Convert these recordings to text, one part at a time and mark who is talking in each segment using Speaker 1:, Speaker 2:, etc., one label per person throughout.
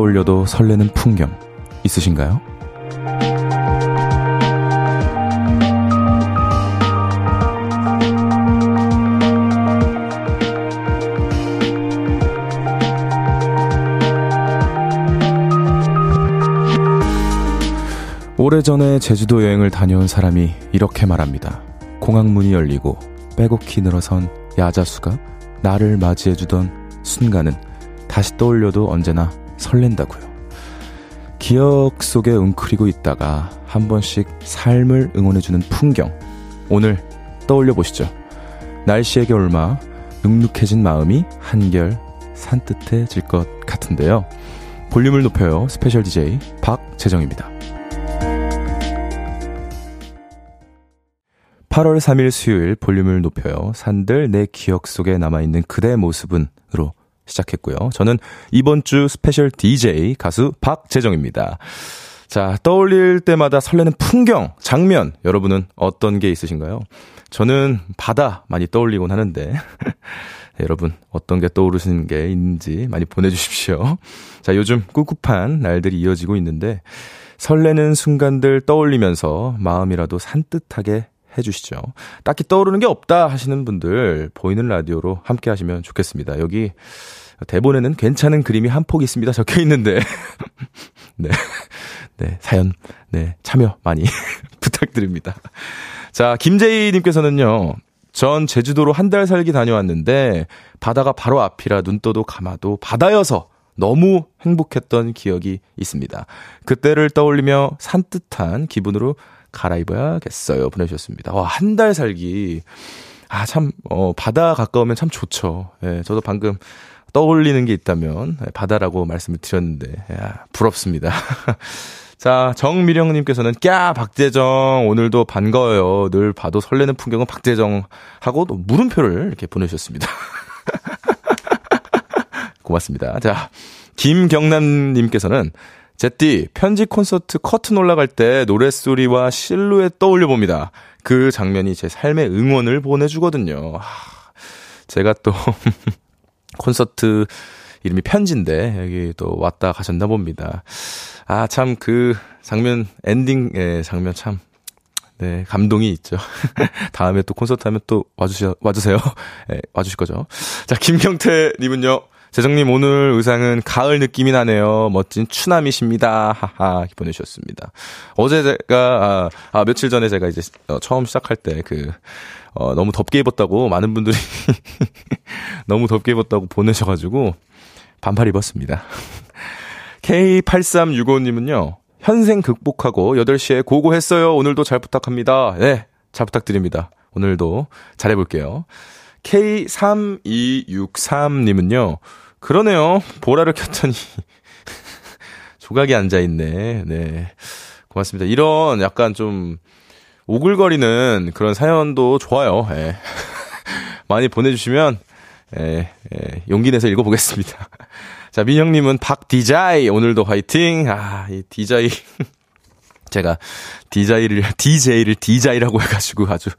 Speaker 1: 떠올려도 설레는 풍경 있으신가요? 오래전에 제주도 여행을 다녀온 사람이 이렇게 말합니다. 공항 문이 열리고 빼곡히 늘어선 야자수가 나를 맞이해주던 순간은 다시 떠올려도 언제나 설렌다고요. 기억 속에 웅크리고 있다가 한 번씩 삶을 응원해주는 풍경. 오늘 떠올려 보시죠. 날씨에게 얼마 눅눅해진 마음이 한결 산뜻해질 것 같은데요. 볼륨을 높여요. 스페셜 DJ 박재정입니다. 8월 3일 수요일 볼륨을 높여요. 산들 내 기억 속에 남아있는 그대 모습은으로 시작했고요. 저는 이번 주 스페셜 DJ 가수 박재정입니다. 자, 떠올릴 때마다 설레는 풍경, 장면, 여러분은 어떤 게 있으신가요? 저는 바다 많이 떠올리곤 하는데, 여러분, 어떤 게 떠오르시는 게 있는지 많이 보내주십시오. 자, 요즘 꿉꿉한 날들이 이어지고 있는데, 설레는 순간들 떠올리면서 마음이라도 산뜻하게 해주시죠. 딱히 떠오르는 게 없다 하시는 분들 보이는 라디오로 함께 하시면 좋겠습니다. 여기 대본에는 괜찮은 그림이 한 폭 있습니다. 적혀 있는데. 네. 네. 사연, 네. 참여 많이 부탁드립니다. 자, 김재희님께서는요. 전 제주도로 한 달 살기 다녀왔는데 바다가 바로 앞이라 눈 떠도 감아도 바다여서 너무 행복했던 기억이 있습니다. 그때를 떠올리며 산뜻한 기분으로 갈아입어야겠어요. 보내주셨습니다. 와, 한 달 살기. 아, 참, 어, 바다 가까우면 참 좋죠. 예, 저도 방금 떠올리는 게 있다면 예, 바다라고 말씀을 드렸는데, 야, 부럽습니다. 자, 정미령님께서는, 꺄, 박재정, 오늘도 반가워요. 늘 봐도 설레는 풍경은 박재정 하고 또 물음표를 이렇게 보내주셨습니다. 고맙습니다. 자, 김경남님께서는, 제띠, 편지 콘서트 커튼 올라갈 때 노랫소리와 실루엣 떠올려 봅니다. 그 장면이 제 삶의 응원을 보내주거든요. 제가 또, 콘서트 이름이 편지인데, 여기 또 왔다 가셨나 봅니다. 아, 참, 그 장면, 엔딩의 장면 참, 네, 감동이 있죠. 다음에 또 콘서트 하면 또 와주셔, 와주세요. 네, 와주실 거죠. 자, 김경태님은요, 재정님 오늘 의상은 가을 느낌이 나네요. 멋진 추남이십니다. 하하 보내주셨습니다. 어제 제가 아, 아 며칠 전에 제가 이제 어, 처음 시작할 때그 어, 너무 덥게 입었다고 많은 분들이 너무 덥게 입었다고 보내셔가지고 반팔 입었습니다. K8365님은요. 현생 극복하고 8시에 고고했어요. 오늘도 잘 부탁합니다. 네, 잘 부탁드립니다. 오늘도 잘해볼게요. K3263님은요, 그러네요. 보라를 켰더니, 조각이 앉아있네. 네. 고맙습니다. 이런 약간 좀, 오글거리는 그런 사연도 좋아요. 예. 많이 보내주시면, 예, 예, 용기 내서 읽어보겠습니다. 자, 민영님은 박 디자이, 오늘도 화이팅! 아, 이 디자이. 제가 디자이를, DJ를 디자이라고 해가지고 아주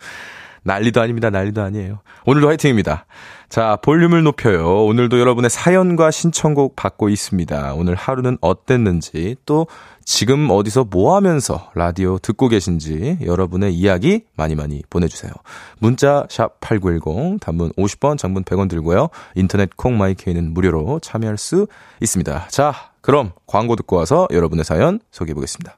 Speaker 1: 난리도 아닙니다. 난리도 아니에요. 오늘도 화이팅입니다. 자, 볼륨을 높여요. 오늘도 여러분의 사연과 신청곡 받고 있습니다. 오늘 하루는 어땠는지, 또 지금 어디서 뭐 하면서 라디오 듣고 계신지 여러분의 이야기 많이 많이 보내주세요. 문자 샵8910 단문 50원 장문 100원 들고요. 인터넷 콩 마이케이는 무료로 참여할 수 있습니다. 자, 그럼 광고 듣고 와서 여러분의 사연 소개해 보겠습니다.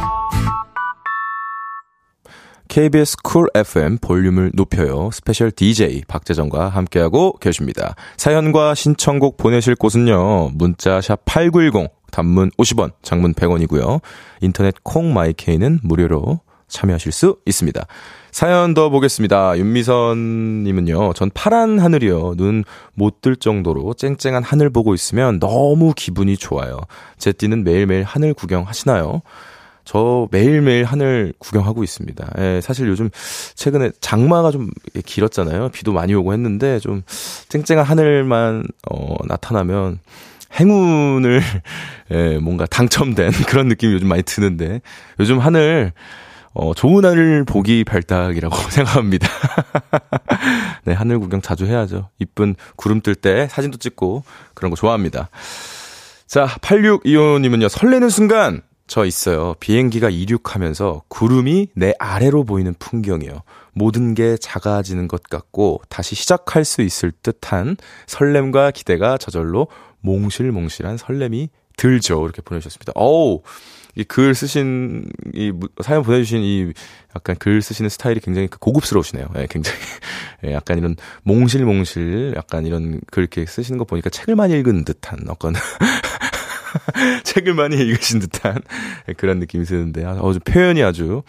Speaker 1: KBS Cool FM 볼륨을 높여요. 스페셜 DJ 박재정과 함께하고 계십니다. 사연과 신청곡 보내실 곳은요. 문자 샵 8910 단문 50원, 장문 100원이고요. 인터넷 콩 마이케이는 무료로 참여하실 수 있습니다. 사연 더 보겠습니다. 윤미선님은요, 전 파란 하늘이요. 눈 못 뜰 정도로 쨍쨍한 하늘 보고 있으면 너무 기분이 좋아요. 제띠는 매일매일 하늘 구경 하시나요? 저 매일매일 하늘 구경하고 있습니다. 예, 사실 요즘 최근에 장마가 좀 길었잖아요. 비도 많이 오고 했는데 좀 쨍쨍한 하늘만 어, 나타나면 행운을 예, 뭔가 당첨된 그런 느낌이 요즘 많이 드는데 요즘 하늘 어, 좋은 하늘 보기 발탁이라고 생각합니다. 네, 하늘 구경 자주 해야죠. 이쁜 구름 뜰 때 사진도 찍고 그런 거 좋아합니다. 자, 8625님은요, 설레는 순간, 저 있어요. 비행기가 이륙하면서 구름이 내 아래로 보이는 풍경이요. 모든 게 작아지는 것 같고 다시 시작할 수 있을 듯한 설렘과 기대가 저절로 몽실몽실한 설렘이 들죠. 이렇게 보내주셨습니다. 어우, 이 글 쓰신, 이 사연 보내주신 이 약간 글 쓰시는 스타일이 굉장히 그 고급스러우시네요. 예, 굉장히. 예, 약간 이런 몽실몽실, 약간 이런 글 이렇게 쓰시는 거 보니까 책을 많이 읽은 듯한 어떤 책을 많이 읽으신 듯한 그런 느낌이 드는데, 아, 어, 표현이 아주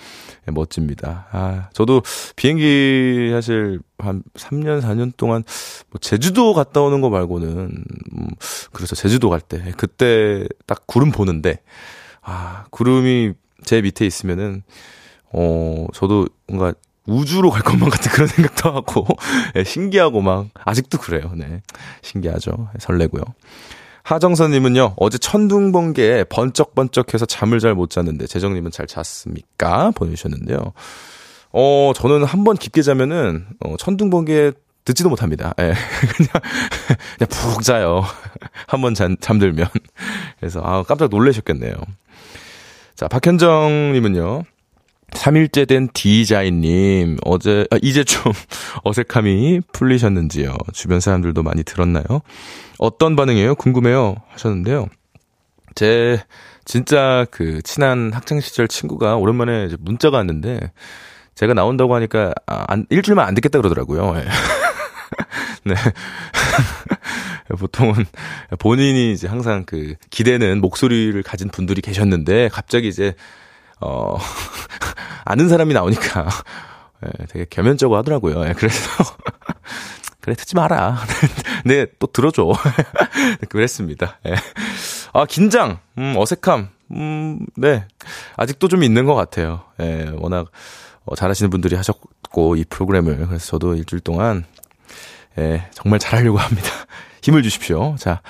Speaker 1: 멋집니다. 아, 저도 비행기 사실 한 3년, 4년 동안 뭐 제주도 갔다 오는 거 말고는, 음, 그래서 제주도 갈 때, 그때 딱 구름 보는데, 아, 구름이 제 밑에 있으면은, 어, 저도 뭔가 우주로 갈 것만 같은 그런 생각도 하고, 예, 신기하고 막, 아직도 그래요. 네. 신기하죠. 설레고요. 하정선님은요, 어제 천둥 번개에 번쩍번쩍해서 잠을 잘 못 잤는데, 재정님은 잘 잤습니까? 보내주셨는데요. 어, 저는 한 번 깊게 자면은, 어, 천둥 번개 듣지도 못합니다. 예. 그냥, 그냥 푹 자요. 한 번 잠들면. 그래서, 아, 깜짝 놀라셨겠네요. 자, 박현정님은요, 3일째 된 디자인님, 어제, 아, 이제 좀 어색함이 풀리셨는지요? 주변 사람들도 많이 들었나요? 어떤 반응이에요? 궁금해요. 하셨는데요. 제, 진짜 그, 친한 학창 시절 친구가 오랜만에 문자가 왔는데, 제가 나온다고 하니까, 아, 안, 일주일만 안 듣겠다 그러더라고요. 예. 네. 보통은 본인이 이제 항상 그 기대는 목소리를 가진 분들이 계셨는데, 갑자기 이제 어, 아는 사람이 나오니까, 예, 되게 겸연쩍어 하더라고요. 예, 그래서, 그래, 듣지 마라. 네, 또 들어줘. 그랬습니다. 예. 아, 긴장, 음, 어색함, 음, 네. 아직도 좀 있는 것 같아요. 예, 워낙, 어, 잘하시는 분들이 하셨고, 이 프로그램을. 그래서 저도 일주일 동안, 예, 정말 잘하려고 합니다. 힘을 주십시오. 자.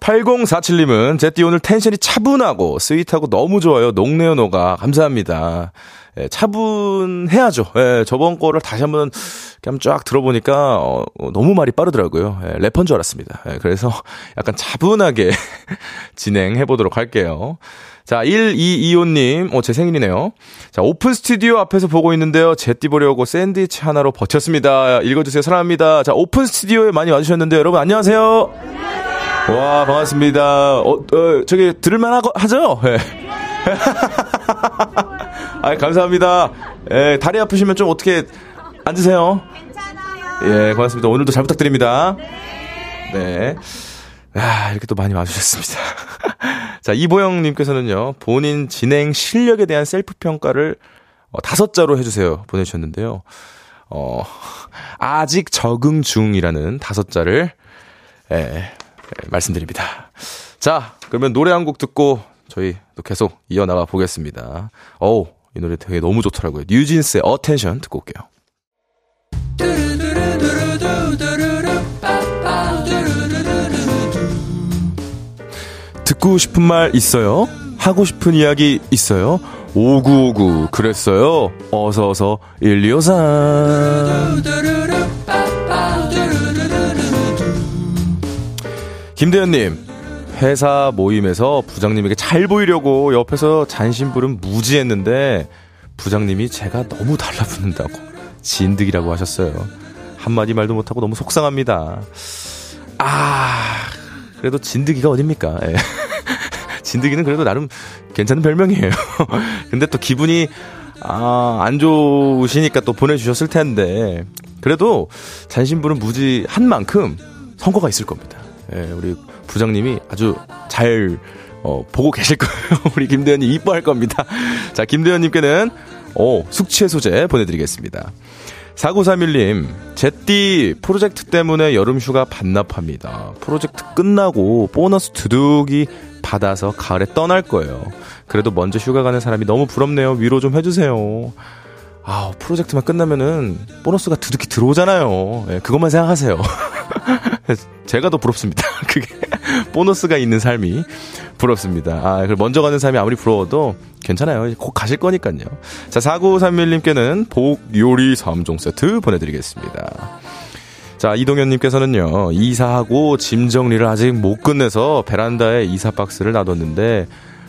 Speaker 1: 8047님은 제띠 오늘 tension이 차분하고 sweet하고 너무 좋아요. 녹네요 녹아 감사합니다. 예, 차분해야죠. 예, 저번 거를 다시 한번 그냥 쫙 들어보니까 어, 어, 너무 말이 빠르더라고요. 예, 래퍼인 줄 알았습니다. 예, 그래서 약간 차분하게 진행해 보도록 할게요. 자, 1225님, 어, 제 생일이네요. 자, 오픈 스튜디오 앞에서 보고 있는데요. 제띠 보려고 샌드위치 하나로 버텼습니다. 읽어주세요. 사랑합니다. 자, 오픈 스튜디오에 많이 와주셨는데요. 여러분, 안녕하세요. 와, 반갑습니다. 어, 어 저기, 들을만 하죠? 예. 아 감사합니다. 예, 다리 아프시면 좀 어떻게 앉으세요. 괜찮아요. 예, 고맙습니다. 오늘도 잘 부탁드립니다. 네. 아, 이렇게 또 많이 와주셨습니다. 자, 이보영님께서는요, 본인 진행 실력에 대한 셀프 평가를 어, 다섯 자로 해주세요. 보내주셨는데요. 어, 아직 적응 중이라는 다섯 자를, 예, 네, 말씀드립니다. 자, 그러면 노래 한 곡 듣고 저희 또 계속 이어나가 보겠습니다. 어우, 이 노래 되게 너무 좋더라고요. 뉴진스의 Attention 듣고 올게요. 듣고 싶은 말 있어요? 하고 싶은 이야기 있어요? 5959 그랬어요? 어서어서 1253 김대현님, 회사 모임에서 부장님에게 잘 보이려고 옆에서 잔심부름 무지했는데 부장님이 제가 너무 달라붙는다고 진득이라고 하셨어요. 한마디 말도 못하고 너무 속상합니다. 아, 그래도 진득이가 어딥니까? 예. 진득이는 그래도 나름 괜찮은 별명이에요. 근데 또 기분이 아, 안 좋으시니까 또 보내주셨을 텐데 그래도 잔심부름 무지한 만큼 성과가 있을 겁니다. 예, 우리 부장님이 아주 잘 어, 보고 계실 거예요. 우리 김대현님 이뻐할 겁니다. 자, 김대현님께는 오, 숙취해소제 보내드리겠습니다. 4931님, 제띠 프로젝트 때문에 여름 휴가 반납합니다. 프로젝트 끝나고 보너스 두둑이 받아서 가을에 떠날 거예요. 그래도 먼저 휴가 가는 사람이 너무 부럽네요. 위로 좀 해주세요. 아, 프로젝트만 끝나면은 보너스가 두둑히 들어오잖아요. 네, 그것만 생각하세요. 제가 더 부럽습니다. 그게 보너스가 있는 삶이 부럽습니다. 아, 그 먼저 가는 삶이 아무리 부러워도 괜찮아요. 곧 가실 거니까요. 자, 4931님께는 복 요리 3종 세트 보내드리겠습니다. 자, 이동현님께서는요, 이사하고 짐 정리를 아직 못 끝내서 베란다에 이사 박스를 놔뒀는데,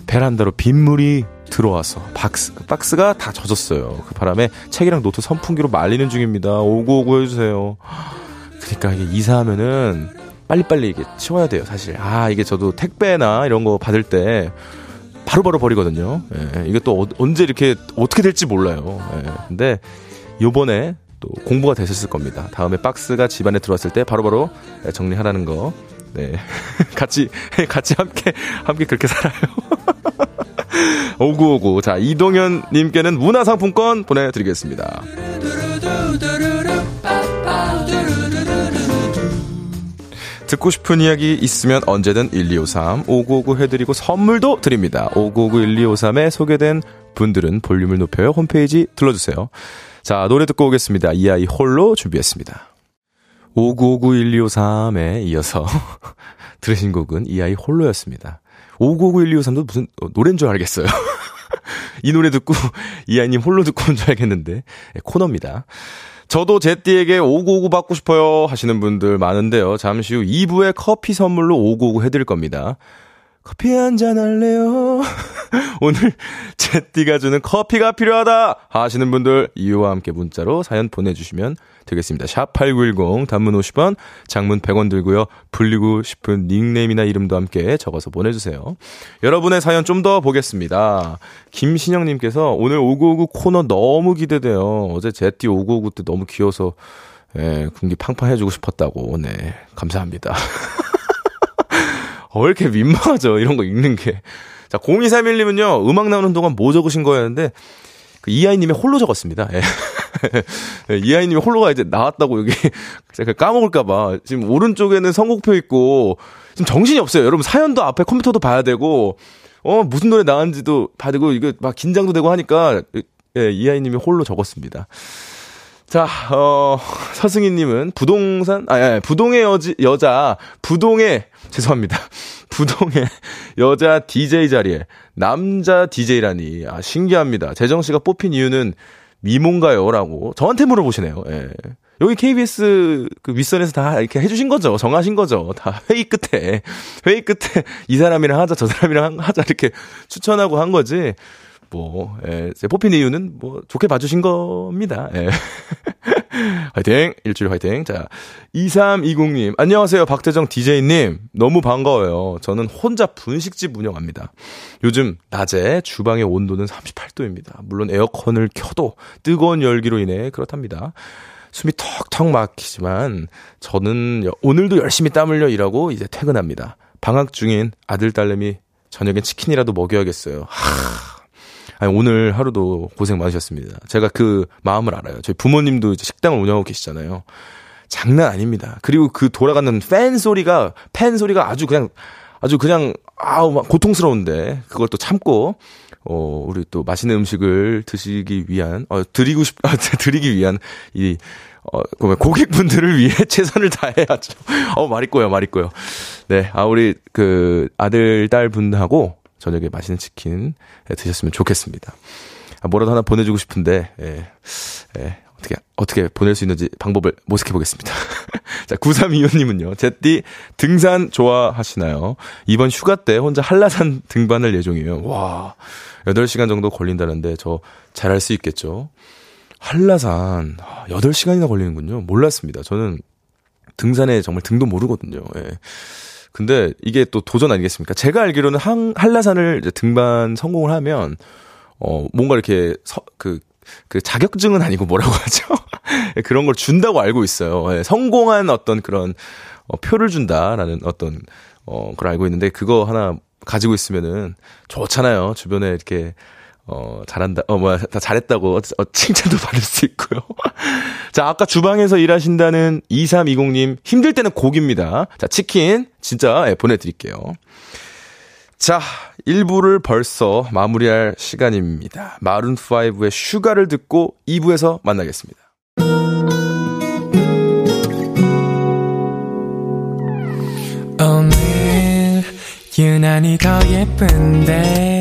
Speaker 1: 베란다로 빗물이 들어와서 박스, 박스가 다 젖었어요. 그 바람에 책이랑 노트 선풍기로 말리는 중입니다. 오구오구 해주세요. 그러니까 이게 이사하면은 빨리빨리 이게 치워야 돼요, 사실. 아, 이게 저도 택배나 이런 거 받을 때 바로바로 바로 버리거든요. 예, 이게 또 어, 언제 이렇게 어떻게 될지 몰라요. 예, 근데 요번에 또 공부가 되셨을 겁니다. 다음에 박스가 집안에 들어왔을 때 바로바로 바로 정리하라는 거. 네. 같이, 같이 함께, 함께 그렇게 살아요. 오구오구. 자, 이동현님께는 문화상품권 보내드리겠습니다. 듣고 싶은 이야기 있으면 언제든 1253 5959 해드리고 선물도 드립니다. 599 1253에 소개된 분들은 볼륨을 높여요. 홈페이지 들러주세요. 자, 노래 듣고 오겠습니다. 이 아이 홀로 준비했습니다. 5959 1253에 이어서 들으신 곡은 이 아이 홀로였습니다. 5959 1253도 무슨 노래인 줄 알겠어요. 이 노래 듣고 이 아이님 홀로 듣고 온 줄 알겠는데 네, 코너입니다. 저도 제띠에게 5959 받고 싶어요 하시는 분들 많은데요. 잠시 후 2부에 커피 선물로 5959 해드릴 겁니다. 커피 한 잔 할래요? 오늘 제띠가 주는 커피가 필요하다 하시는 분들 이유와 함께 문자로 사연 보내주시면 되겠습니다. 샵8910 단문 50원 장문 100원 들고요. 불리고 싶은 닉네임이나 이름도 함께 적어서 보내주세요. 여러분의 사연 좀 더 보겠습니다. 김신영님께서 오늘 5959 코너 너무 기대돼요. 어제 제띠 5959 때 너무 귀여워서 예, 군기 팡팡 해주고 싶었다고. 네, 감사합니다. 어, 왜 이렇게 민망하죠? 이런 거 읽는 게. 자, 0231님은요, 음악 나오는 동안 뭐 적으신 거였는데, 그 이하이님이 홀로 적었습니다. 예. 예 이하이님이 홀로가 이제 나왔다고 여기 제가 까먹을까봐 지금 오른쪽에는 선곡표 있고 지금 정신이 없어요. 여러분 사연도 앞에 컴퓨터도 봐야 되고 어 무슨 노래 나왔는지도 봐야 되고 이거 막 긴장도 되고 하니까 예 이하이님이 홀로 적었습니다. 자, 어, 서승희님은 부동산, 아, 아, 부동의 여지, 여자, 부동의, 죄송합니다. 부동의 여자 DJ 자리에 남자 DJ라니, 아, 신기합니다. 재정씨가 뽑힌 이유는 미모인가요? 라고 저한테 물어보시네요. 예. 여기 KBS 그 윗선에서 다 이렇게 해주신 거죠. 정하신 거죠. 다 회의 끝에. 회의 끝에 이 사람이랑 하자, 저 사람이랑 하자 이렇게 추천하고 한 거지. 뭐, 예, 뽑힌 이유는 뭐, 좋게 봐주신 겁니다. 예. 화이팅! 일주일 화이팅! 자, 2320님, 안녕하세요. 박재정 DJ님. 너무 반가워요. 저는 혼자 분식집 운영합니다. 요즘 낮에 주방의 온도는 38도입니다. 물론 에어컨을 켜도 뜨거운 열기로 인해 그렇답니다. 숨이 턱턱 막히지만 저는 오늘도 열심히 땀 흘려 일하고 이제 퇴근합니다. 방학 중인 아들, 딸내미 저녁엔 치킨이라도 먹여야겠어요. 하. 아니, 오늘 하루도 고생 많으셨습니다. 제가 그 마음을 알아요. 저희 부모님도 이제 식당을 운영하고 계시잖아요. 장난 아닙니다. 그리고 그 돌아가는 팬 소리가, 팬 소리가 아주 그냥, 아주 그냥, 아우, 막 고통스러운데, 그걸 또 참고, 어, 우리 또 맛있는 음식을 드시기 위한, 어, 드리고 싶, 아, 드리기 위한, 이, 어, 고객분들을 위해 최선을 다해야죠. 어, 말 있고요, 말 있고요. 네, 아, 우리 그 아들, 딸 분하고 저녁에 맛있는 치킨 드셨으면 좋겠습니다. 아, 뭐라도 하나 보내주고 싶은데, 예, 예, 어떻게, 어떻게 보낼 수 있는지 방법을 모색해 보겠습니다. 자, 9325님은요, 제띠 등산 좋아하시나요? 이번 휴가 때 혼자 한라산 등반을 예정이에요. 와, 8시간 정도 걸린다는데 저 잘할 수 있겠죠? 한라산, 8시간이나 걸리는군요. 몰랐습니다. 저는 등산에 정말 등도 모르거든요. 예. 근데 이게 또 도전 아니겠습니까? 제가 알기로는 한, 한라산을 등반 성공을 하면, 어, 뭔가 이렇게 서, 그, 그 자격증은 아니고 뭐라고 하죠? 그런 걸 준다고 알고 있어요. 예, 성공한 어떤 그런, 어, 표를 준다라는 어떤, 어, 걸 알고 있는데, 그거 하나 가지고 있으면은 좋잖아요. 주변에 이렇게, 어, 잘한다, 어, 뭐야, 다 잘했다고, 어, 칭찬도 받을 수 있고요. 자, 아까 주방에서 일하신다는 2320님, 힘들 때는 고기입니다. 자, 치킨, 진짜, 예, 보내드릴게요. 자, 1부를 벌써 마무리할 시간입니다. 마룬5의 슈가를 듣고 2부에서 만나겠습니다.
Speaker 2: 오늘 유난히 더 예쁜데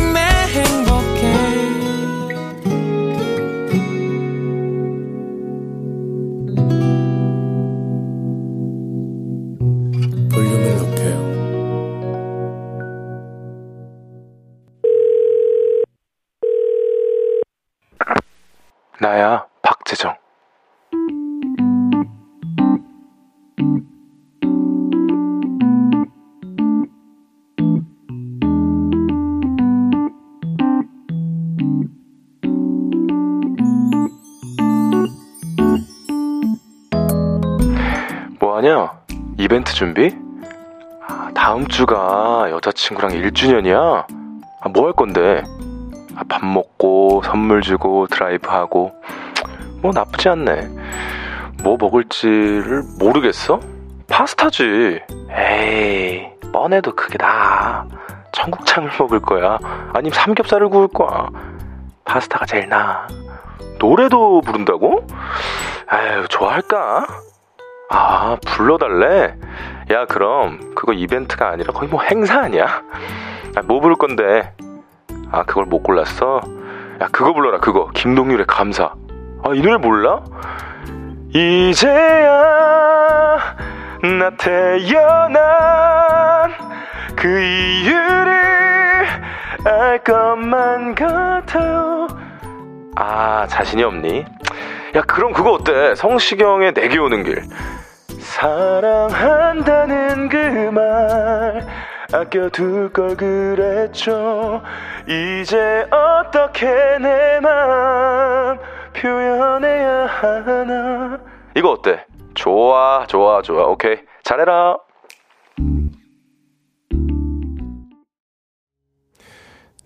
Speaker 1: 준비? 아, 다음 주가 여자친구랑 1주년이야? 아, 뭐 할 건데? 아, 밥 먹고, 선물 주고, 드라이브 하고. 뭐 나쁘지 않네. 뭐 먹을지를 모르겠어? 파스타지. 에이, 뻔해도 그게 나아. 청국장을 먹을 거야. 아니면 삼겹살을 구울 거야. 파스타가 제일 나아. 노래도 부른다고? 아유, 좋아할까? 아, 불러달래? 야, 그럼, 그거 이벤트가 아니라 거의 뭐 행사 아니야? 아, 뭐 부를 건데? 아, 그걸 못 골랐어? 야, 그거 불러라, 그거. 김동률의 감사. 아, 이 노래 몰라? 이제야, 나 태어난 그 이유를 알 것만 같아요. 아, 자신이 없니? 야, 그럼 그거 어때? 성시경의 내게 오는 길. 사랑한다는 그 말 아껴둘 걸 그랬죠. 이제 어떻게 내 맘 표현해야 하나. 이거 어때? 좋아, 좋아, 좋아. 오케이. 잘해라.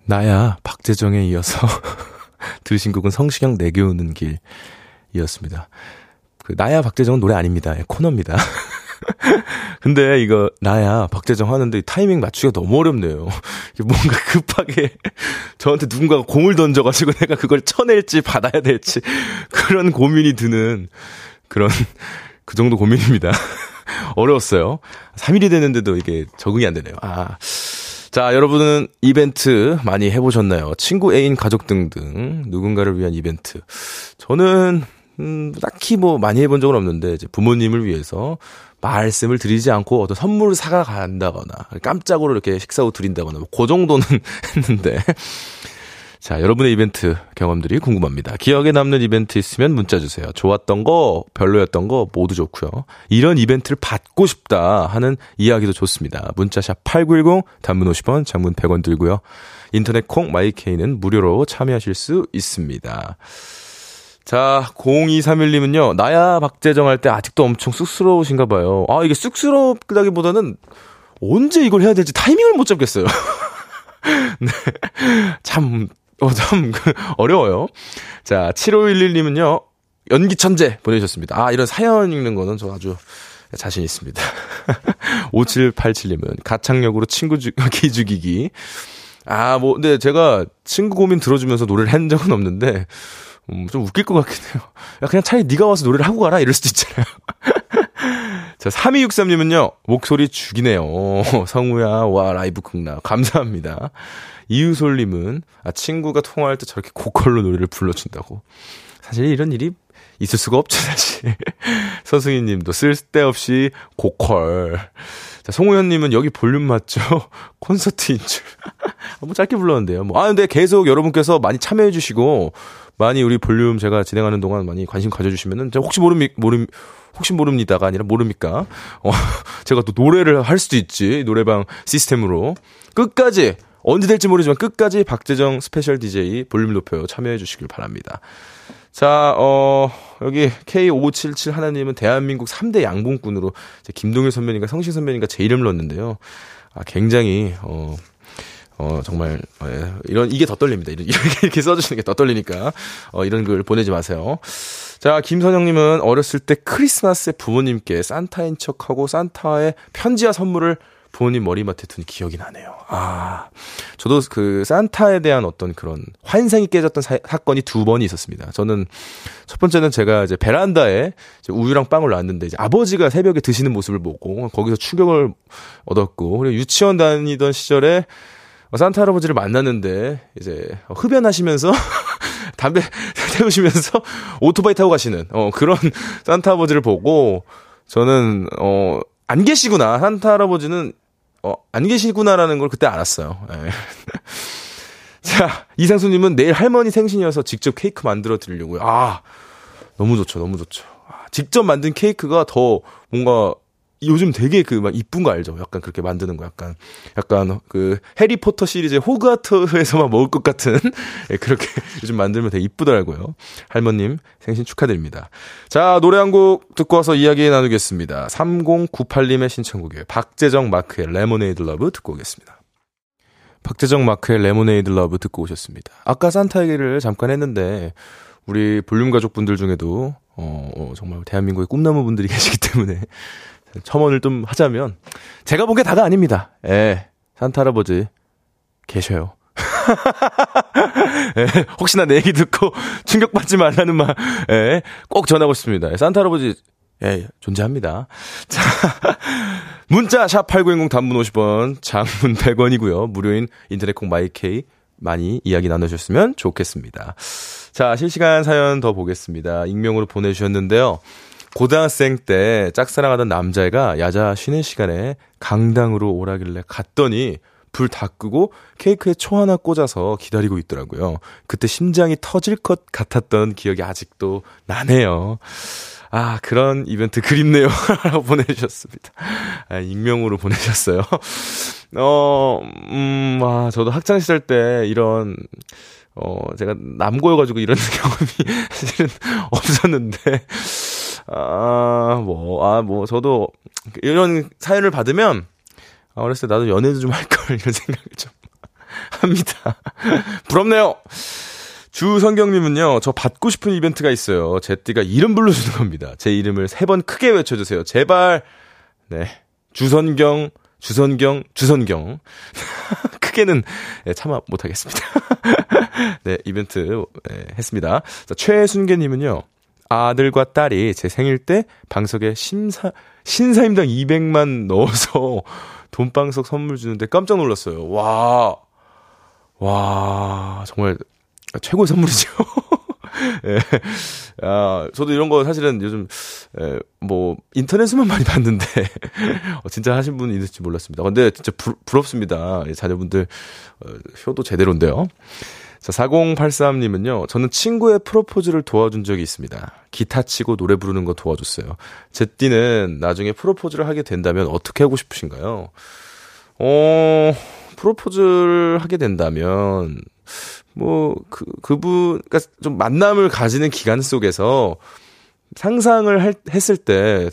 Speaker 1: 나야 박재정에 이어서 들으신 곡은 성시경 내게 오는 길이었습니다. 그 나야 박재정은 노래 아닙니다. 예, 코너입니다. 근데 이거 나야 박재정 하는데 타이밍 맞추기가 너무 어렵네요. 뭔가 급하게 저한테 누군가가 공을 던져가지고 내가 그걸 쳐낼지 받아야 될지 그런 고민이 드는 그런 그 정도 고민입니다. 어려웠어요. 3일이 됐는데도 이게 적응이 안 되네요. 아. 자, 여러분은 이벤트 많이 해보셨나요? 친구, 애인, 가족 등등 누군가를 위한 이벤트. 저는 음, 딱히 뭐 많이 해본 적은 없는데 이제 부모님을 위해서 말씀을 드리지 않고 어떤 선물을 사가 간다거나 깜짝으로 이렇게 식사 후 드린다거나 뭐 그 정도는 했는데 자, 여러분의 이벤트 경험들이 궁금합니다. 기억에 남는 이벤트 있으면 문자 주세요. 좋았던 거, 별로였던 거 모두 좋고요. 이런 이벤트를 받고 싶다 하는 이야기도 좋습니다. 문자샵 8910 단문 50원, 장문 100원 들고요. 인터넷 콩 마이케이는 무료로 참여하실 수 있습니다. 자, 0231님은요, 나야 박재정 할 때 아직도 엄청 쑥스러우신가 봐요. 아, 이게 쑥스럽다기보다는 언제 이걸 해야 될지 타이밍을 못 잡겠어요. 네. 참, 어, 참, 어려워요. 자, 7511님은요, 연기 천재 보내주셨습니다. 아, 이런 사연 읽는 거는 저 아주 자신 있습니다. 5787님은 가창력으로 친구 주, 기 죽이기. 아, 뭐, 근데 제가 친구 고민 들어주면서 노래를 한 적은 없는데, 음, 좀 웃길 것 같긴 해요. 야, 그냥 차라리 네가 와서 노래를 하고 가라? 이럴 수도 있잖아요. 자, 3263님은요, 목소리 죽이네요. 성우야, 와, 라이브 극나. 감사합니다. 이유솔님은, 아, 친구가 통화할 때 저렇게 고컬로 노래를 불러준다고. 사실 이런 일이 있을 수가 없죠, 사실. 서승희 님도 쓸데없이 고컬. 자, 송우현 님은 여기 볼륨 맞죠? 콘서트인 줄. 뭐 짧게 불렀는데요. 뭐. 아, 근데 계속 여러분께서 많이 참여해주시고, 많이 우리 볼륨 제가 진행하는 동안 많이 관심 가져주시면은, 혹시 모릅니, 모릅, 혹시 모릅니다가 아니라 모릅니까? 어, 제가 또 노래를 할 수도 있지. 노래방 시스템으로. 끝까지, 언제 될지 모르지만 끝까지 박재정 스페셜 DJ 볼륨 높여요. 참여해 주시길 바랍니다. 자, 어, 여기 K577 하나님은 대한민국 3대 양봉꾼으로 김동일 선배님과 성신 선배님과 제 이름을 넣었는데요. 아, 굉장히, 어, 어, 정말, 어, 예, 이런, 이게 더 떨립니다. 이렇게, 이렇게 써주시는 게 더 떨리니까, 어, 이런 글 보내지 마세요. 자, 김선영님은 어렸을 때 크리스마스에 부모님께 산타인 척하고 산타의 편지와 선물을 부모님 머리맡에 둔 기억이 나네요. 아, 저도 그 산타에 대한 어떤 그런 환상이 깨졌던 사, 건이 두 번이 있었습니다. 저는 첫 번째는 제가 이제 베란다에 이제 우유랑 빵을 놨는데 이제 아버지가 새벽에 드시는 모습을 보고 거기서 충격을 얻었고 그리고 유치원 다니던 시절에 산타 할아버지를 만났는데 이제 흡연하시면서 담배 태우시면서 오토바이 타고 가시는 어 그런 산타 아버지를 보고 저는 어 안 계시구나 산타 할아버지는 어, 안 계시구나라는 걸 그때 알았어요. 네. 자, 이상수님은 내일 할머니 생신이어서 직접 케이크 만들어 드리려고요. 아, 너무 좋죠, 너무 좋죠. 아, 직접 만든 케이크가 더 뭔가 요즘 되게 그 막 이쁜 거 알죠? 약간 그렇게 만드는 거 약간 약간 그 해리포터 시리즈의 호그와트에서만 먹을 것 같은 예, 그렇게 요즘 만들면 되게 이쁘더라고요. 할머님 생신 축하드립니다. 자, 노래 한 곡 듣고 와서 이야기 나누겠습니다. 3098님의 신청곡이에요. 박재정 마크의 Lemonade Love 듣고 오겠습니다. 박재정 마크의 Lemonade Love 듣고 오셨습니다. 아까 산타 얘기를 잠깐 했는데 우리 볼륨 가족분들 중에도 어, 어 정말 대한민국의 꿈나무 분들이 계시기 때문에 첨언을 좀 하자면 제가 본 게 다가 아닙니다. 예. 산타 할아버지 계셔요. 예, 혹시나 내 얘기 듣고 충격받지 말라는 말, 예, 꼭 전하고 싶습니다. 예, 산타 할아버지, 예, 존재합니다. 자, 문자, 샵8910 단문 50원, 장문 100원이고요. 무료인 인터넷 콩 마이케이 많이 이야기 나누셨으면 좋겠습니다. 자, 실시간 사연 더 보겠습니다. 익명으로 보내주셨는데요. 고등학생 때 짝사랑하던 남자애가 야자 쉬는 시간에 강당으로 오라길래 갔더니 불 다 끄고 케이크에 초 하나 꽂아서 기다리고 있더라고요. 그때 심장이 터질 것 같았던 기억이 아직도 나네요. 아, 그런 이벤트 그립네요. 라고 보내주셨습니다. 아, 익명으로 보내셨어요. 어, 음, 아, 저도 학창시절 때 이런, 어, 제가 남고여가지고 이런 경험이 사실은 없었는데, 아, 뭐, 아, 뭐, 저도 이런 사연을 받으면, 아, 어렸을 때 나도 연애도 좀 할 걸, 이런 생각을 좀 합니다. 부럽네요! 주성경님은요, 저 받고 싶은 이벤트가 있어요. 제 띠가 이름 불러주는 겁니다. 제 이름을 세 번 크게 외쳐주세요. 제발, 네. 주선경, 주선경, 주선경. 크게는 네, 참아 못하겠습니다. 네, 이벤트 네, 했습니다. 자, 최순계님은요, 아들과 딸이 제 생일 때 방석에 심사, 신사임당 200만 넣어서 돈방석 선물 주는데 깜짝 놀랐어요. 와, 와, 정말 최고의 선물이죠. 예. 아, 저도 이런 거 사실은 요즘, 에, 뭐, 인터넷에만 많이 봤는데, 어, 진짜 하신 분이 있을지 몰랐습니다. 근데 진짜 부, 부럽습니다. 자녀분들, 어, 효도 제대로인데요. 자, 4083님은요, 저는 친구의 프로포즈를 도와준 적이 있습니다. 기타 치고 노래 부르는 거 도와줬어요. 제 띠는 나중에 프로포즈를 하게 된다면 어떻게 하고 싶으신가요? 어, 프로포즈를 하게 된다면, 뭐, 그, 그분, 그니까 좀 만남을 가지는 기간 속에서 상상을 할, 했을 때,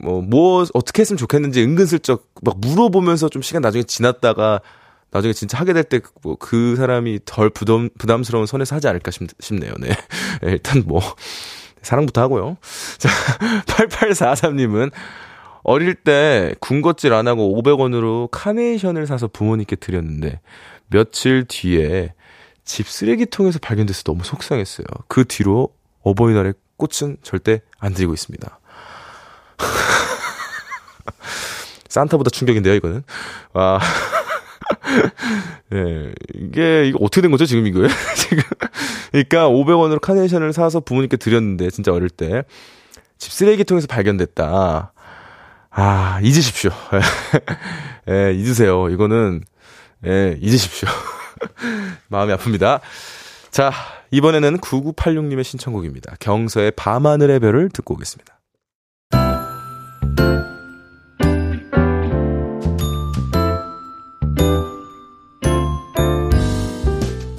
Speaker 1: 뭐, 뭐, 어떻게 했으면 좋겠는지 은근슬쩍 막 물어보면서 좀 시간 나중에 지났다가 나중에 진짜 하게 될 때 뭐그 그 사람이 덜 부담 부담스러운 선에서 하지 않을까 싶, 네요 네. 네. 일단 뭐 사랑부터 하고요. 자, 8843님은 어릴 때 군것질 안 하고 500원으로 카네이션을 사서 부모님께 드렸는데 며칠 뒤에 집 쓰레기통에서 발견돼서 너무 속상했어요. 그 뒤로 어버이날에 꽃은 절대 안 드리고 있습니다. 산타보다 충격인데요, 이거는. 와. 예, 이게, 이거 어떻게 된 거죠, 지금 이거에? 지금. 그러니까 500원으로 카네이션을 사서 부모님께 드렸는데, 진짜 어릴 때. 집 쓰레기통에서 발견됐다. 아, 잊으십시오. 예, 잊으세요. 이거는, 예, 잊으십시오. 마음이 아픕니다. 자, 이번에는 9986님의 신청곡입니다. 경서의 밤하늘의 별을 듣고 오겠습니다.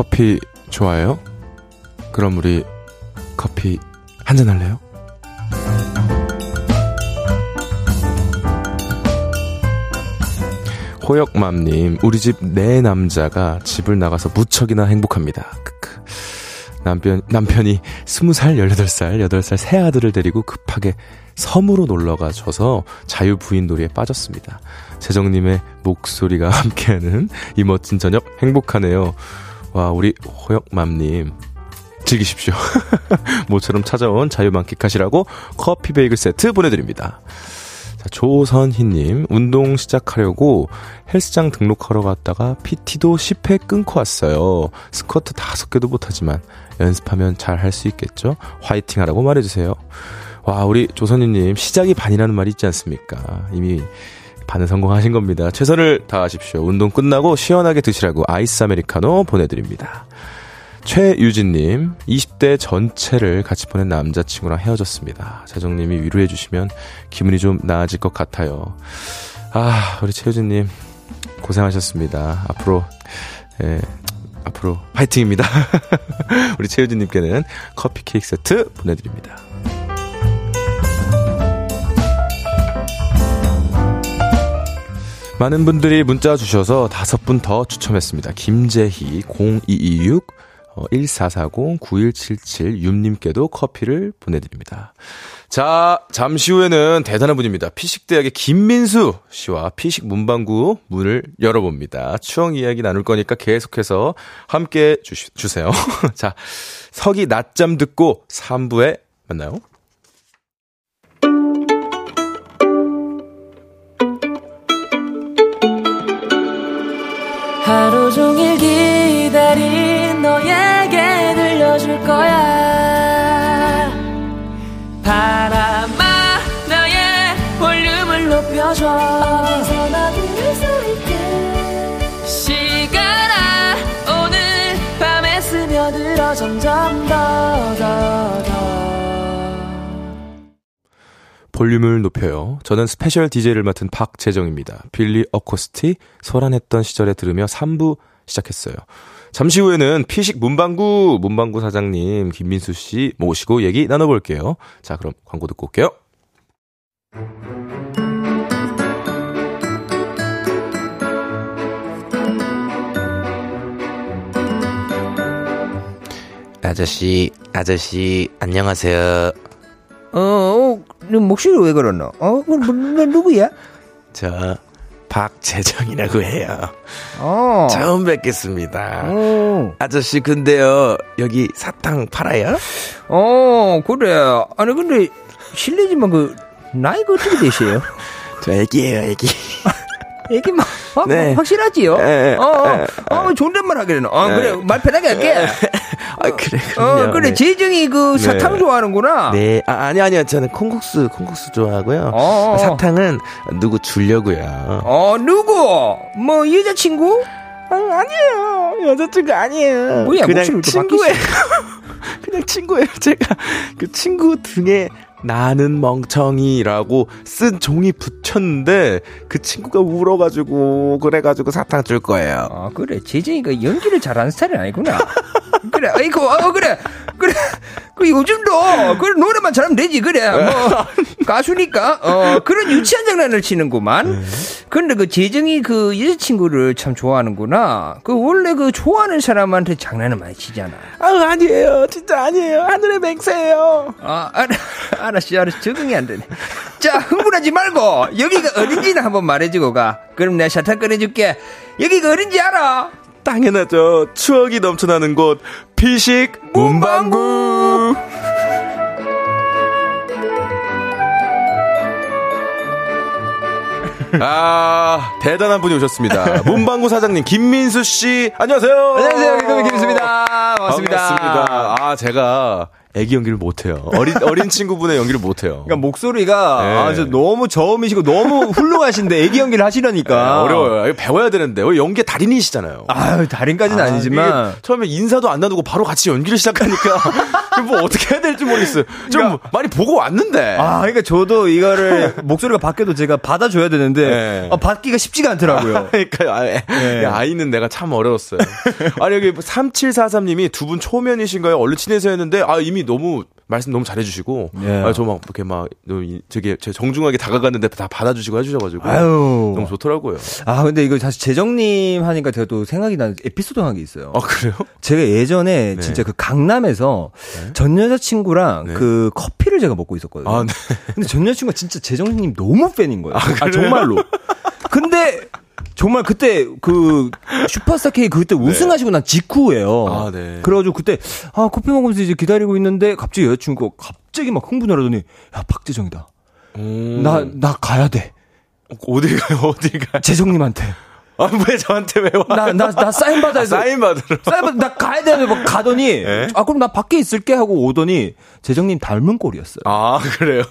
Speaker 1: 커피 좋아해요? 그럼 우리 커피 한 잔 할래요? 호역맘님, 우리 집 내 남자가 집을 나가서 무척이나 행복합니다. 크크. 남편, 남편이 20살, 18살, 8살 새 아들을 데리고 급하게 섬으로 놀러가 셔서 자유 부인 놀이에 빠졌습니다. 재정님의 목소리가 함께하는 이 멋진 저녁 행복하네요. 와, 우리 호역맘님. 즐기십시오. 모처럼 찾아온 자유 만끽하시라고 커피 베이글 세트 보내드립니다. 자, 조선희님, 운동 시작하려고 헬스장 등록하러 갔다가 PT도 10회 끊고 왔어요. 스쿼트 5개도 못하지만 연습하면 잘 할 수 있겠죠? 화이팅 하라고 말해주세요. 와, 우리 조선희님, 시작이 반이라는 말이 있지 않습니까? 이미 반은 성공하신 겁니다. 최선을 다하십시오. 운동 끝나고 시원하게 드시라고 아이스 아메리카노 보내드립니다. 최유진님, 20대 전체를 같이 보낸 남자친구랑 헤어졌습니다. 재정님이 위로해주시면 기분이 좀 나아질 것 같아요. 아, 우리 최유진님, 고생하셨습니다. 앞으로, 예, 앞으로 화이팅입니다. 우리 최유진님께는 커피 케이크 세트 보내드립니다. 많은 분들이 문자 주셔서 다섯 분 더 추첨했습니다. 김재희 0226 1440-9177-윤님께도 커피를 보내드립니다. 자, 잠시 후에는 대단한 분입니다. 피식대학의 김민수 씨와 피식 문방구 문을 열어봅니다. 추억 이야기 나눌 거니까 계속해서 함께 주, 주세요. 자, 석이 낮잠 듣고 3부에 만나요.
Speaker 2: 하루 종일 기다린 너에게 들려줄 거야. 바람아 나의 볼륨을 높여줘
Speaker 1: 볼륨을 높여요. 저는 special DJ를 맡은 박재정입니다. 빌리어코스티 소란했던 시절에 들으며 3부 시작했어요. 잠시 후에는 피식 문방구 문방구 사장님 김민수 씨 모시고 얘기 나눠볼게요. 자 그럼 광고 듣고 올게요.
Speaker 3: 아저씨, 아저씨, 안녕하세요.
Speaker 4: 어, 어, 너 목소리 왜 그러노? 어, 뭐, 뭐, 너 누구야?
Speaker 3: 저 박재정이라고 해요.
Speaker 4: 어,
Speaker 3: 처음 뵙겠습니다.
Speaker 4: 어,
Speaker 3: 아저씨, 근데요, 여기 사탕 팔아요?
Speaker 4: 어, 그래. 아니, 근데, 실례지만 그, 나이가 어떻게 되세요?
Speaker 3: 저 애기예요, 애기.
Speaker 4: 얘기 막, 어,
Speaker 3: 네.
Speaker 4: 확실하지요?
Speaker 3: 에,
Speaker 4: 어, 어,
Speaker 3: 에,
Speaker 4: 어, 존댓말 하기는. 어, 그래, 말 편하게 할게.
Speaker 3: 아, 그래, 그럼요.
Speaker 4: 어, 그래,
Speaker 3: 네.
Speaker 4: 재정이 그 사탕
Speaker 3: 네.
Speaker 4: 좋아하는구나.
Speaker 3: 네, 아, 아니, 아니요. 저는 콩국수, 콩국수 좋아하고요.
Speaker 4: 어, 어.
Speaker 3: 사탕은 누구 주려고요.
Speaker 4: 어, 누구? 뭐, 여자친구?
Speaker 3: 아, 아니에요. 여자친구 아니에요.
Speaker 4: 뭐야,
Speaker 3: 그냥 친구예요. 그냥 친구예요. 제가 그 친구 등에 나는 멍청이라고 쓴 종이 붙였는데 그 친구가 울어가지고 그래가지고 사탕 줄 거예요.
Speaker 4: 아 그래. 재정이가 연기를 잘하는 스타일이 아니구나. 그래. 아이고 어 그래. 그래. 그 요즘도 그 노래만 잘하면 되지 그래. 뭐 가수니까. 어 그런 유치한 장난을 치는구만 근데 그 재정이 그 여자친구를 참 좋아하는구나 그 원래 그 좋아하는 사람한테 장난을 많이 치잖아
Speaker 3: 아 아니에요. 진짜 아니에요. 하늘의 맹세예요.
Speaker 4: 아 알아, 알았어 알았어 적응이 안 되네 자 흥분하지 말고 여기가 어딘지는 한번 말해주고 가 그럼 내가 샤탄 꺼내줄게 여기가 어딘지 알아
Speaker 3: 당연하죠. 추억이 넘쳐나는 곳 피식 문방구.
Speaker 1: 아, 대단한 분이 오셨습니다. 문방구 사장님, 김민수 씨, 안녕하세요.
Speaker 4: 안녕하세요 개그맨 김수입니다 반갑습니다
Speaker 1: 반갑습니다. 아, 제가 애기 연기를 못해요. 어린, 어린 친구분의 연기를 못해요.
Speaker 4: 그러니까 목소리가
Speaker 1: 네.
Speaker 4: 아, 저 너무 저음이시고 너무 훌륭하신데 애기 연기를 하시려니까
Speaker 1: 어려워요. 이거 배워야 되는데. 왜 연기 달인이시잖아요.
Speaker 4: 아유 달인까지는
Speaker 1: 아,
Speaker 4: 아, 니지만
Speaker 1: 처음에 인사도 안 나누고 바로 같이 연기를 시작하니까 뭐 어떻게 해야 될지 모르겠어요. 좀 많이 보고 왔는데.
Speaker 4: 아, 그러니까 저도 이거를 목소리가 바뀌어도 제가 받아줘야 되는데
Speaker 1: 네.
Speaker 4: 아, 받기가 쉽지가 않더라고요.
Speaker 1: 그러니까 아, 애,
Speaker 4: 네.
Speaker 1: 아이는 내가 참 어려웠어요. 아니 여기 3743님이 두 분 초면이신가요? 얼른 친해서 했는데 아 이미 너무 말씀 너무 잘해주시고
Speaker 4: 예.
Speaker 1: 아, 저막 이렇게 막 되게 제 정중하게 다가갔는데 다 받아주시고 해주셔가지고
Speaker 4: 아유.
Speaker 1: 너무 좋더라고요.
Speaker 4: 아, 근데 이거 사실 재정님 하니까 제가 또 생각이 나는 에피소드 한 게 있어요.
Speaker 1: 아 그래요?
Speaker 4: 제가 예전에
Speaker 1: 네.
Speaker 4: 진짜 그 강남에서 전 여자친구랑
Speaker 1: 네.
Speaker 4: 그 커피를 제가 먹고 있었거든요.
Speaker 1: 아 네.
Speaker 4: 근데 전 여자친구가 진짜 재정님 너무 팬인 거예요. 아,
Speaker 1: 그래요?
Speaker 4: 정말로. 근데 정말 그때 그 슈퍼스타 K 그때 우승하시고 난 직후예요.
Speaker 1: 아, 네.
Speaker 4: 그래가지고 그때 아 커피 먹으면서 이제 기다리고 있는데 갑자기 여자친구가 갑자기 막 흥분을 하더니 야 박재정이다.
Speaker 1: 음.
Speaker 4: 나나 가야 돼.
Speaker 1: 어디 가요? 어디 가?
Speaker 4: 재정님한테.
Speaker 1: 아왜 저한테 왜 와?
Speaker 4: 나나 나 사인 받아야 돼.
Speaker 1: 사인 받으러.
Speaker 4: 사인 받. 나 가야 돼. 막 가더니
Speaker 1: 예?
Speaker 4: 아 그럼 나 밖에 있을게 하고 오더니 재정님 닮은 꼴이었어요.
Speaker 1: 아 그래요?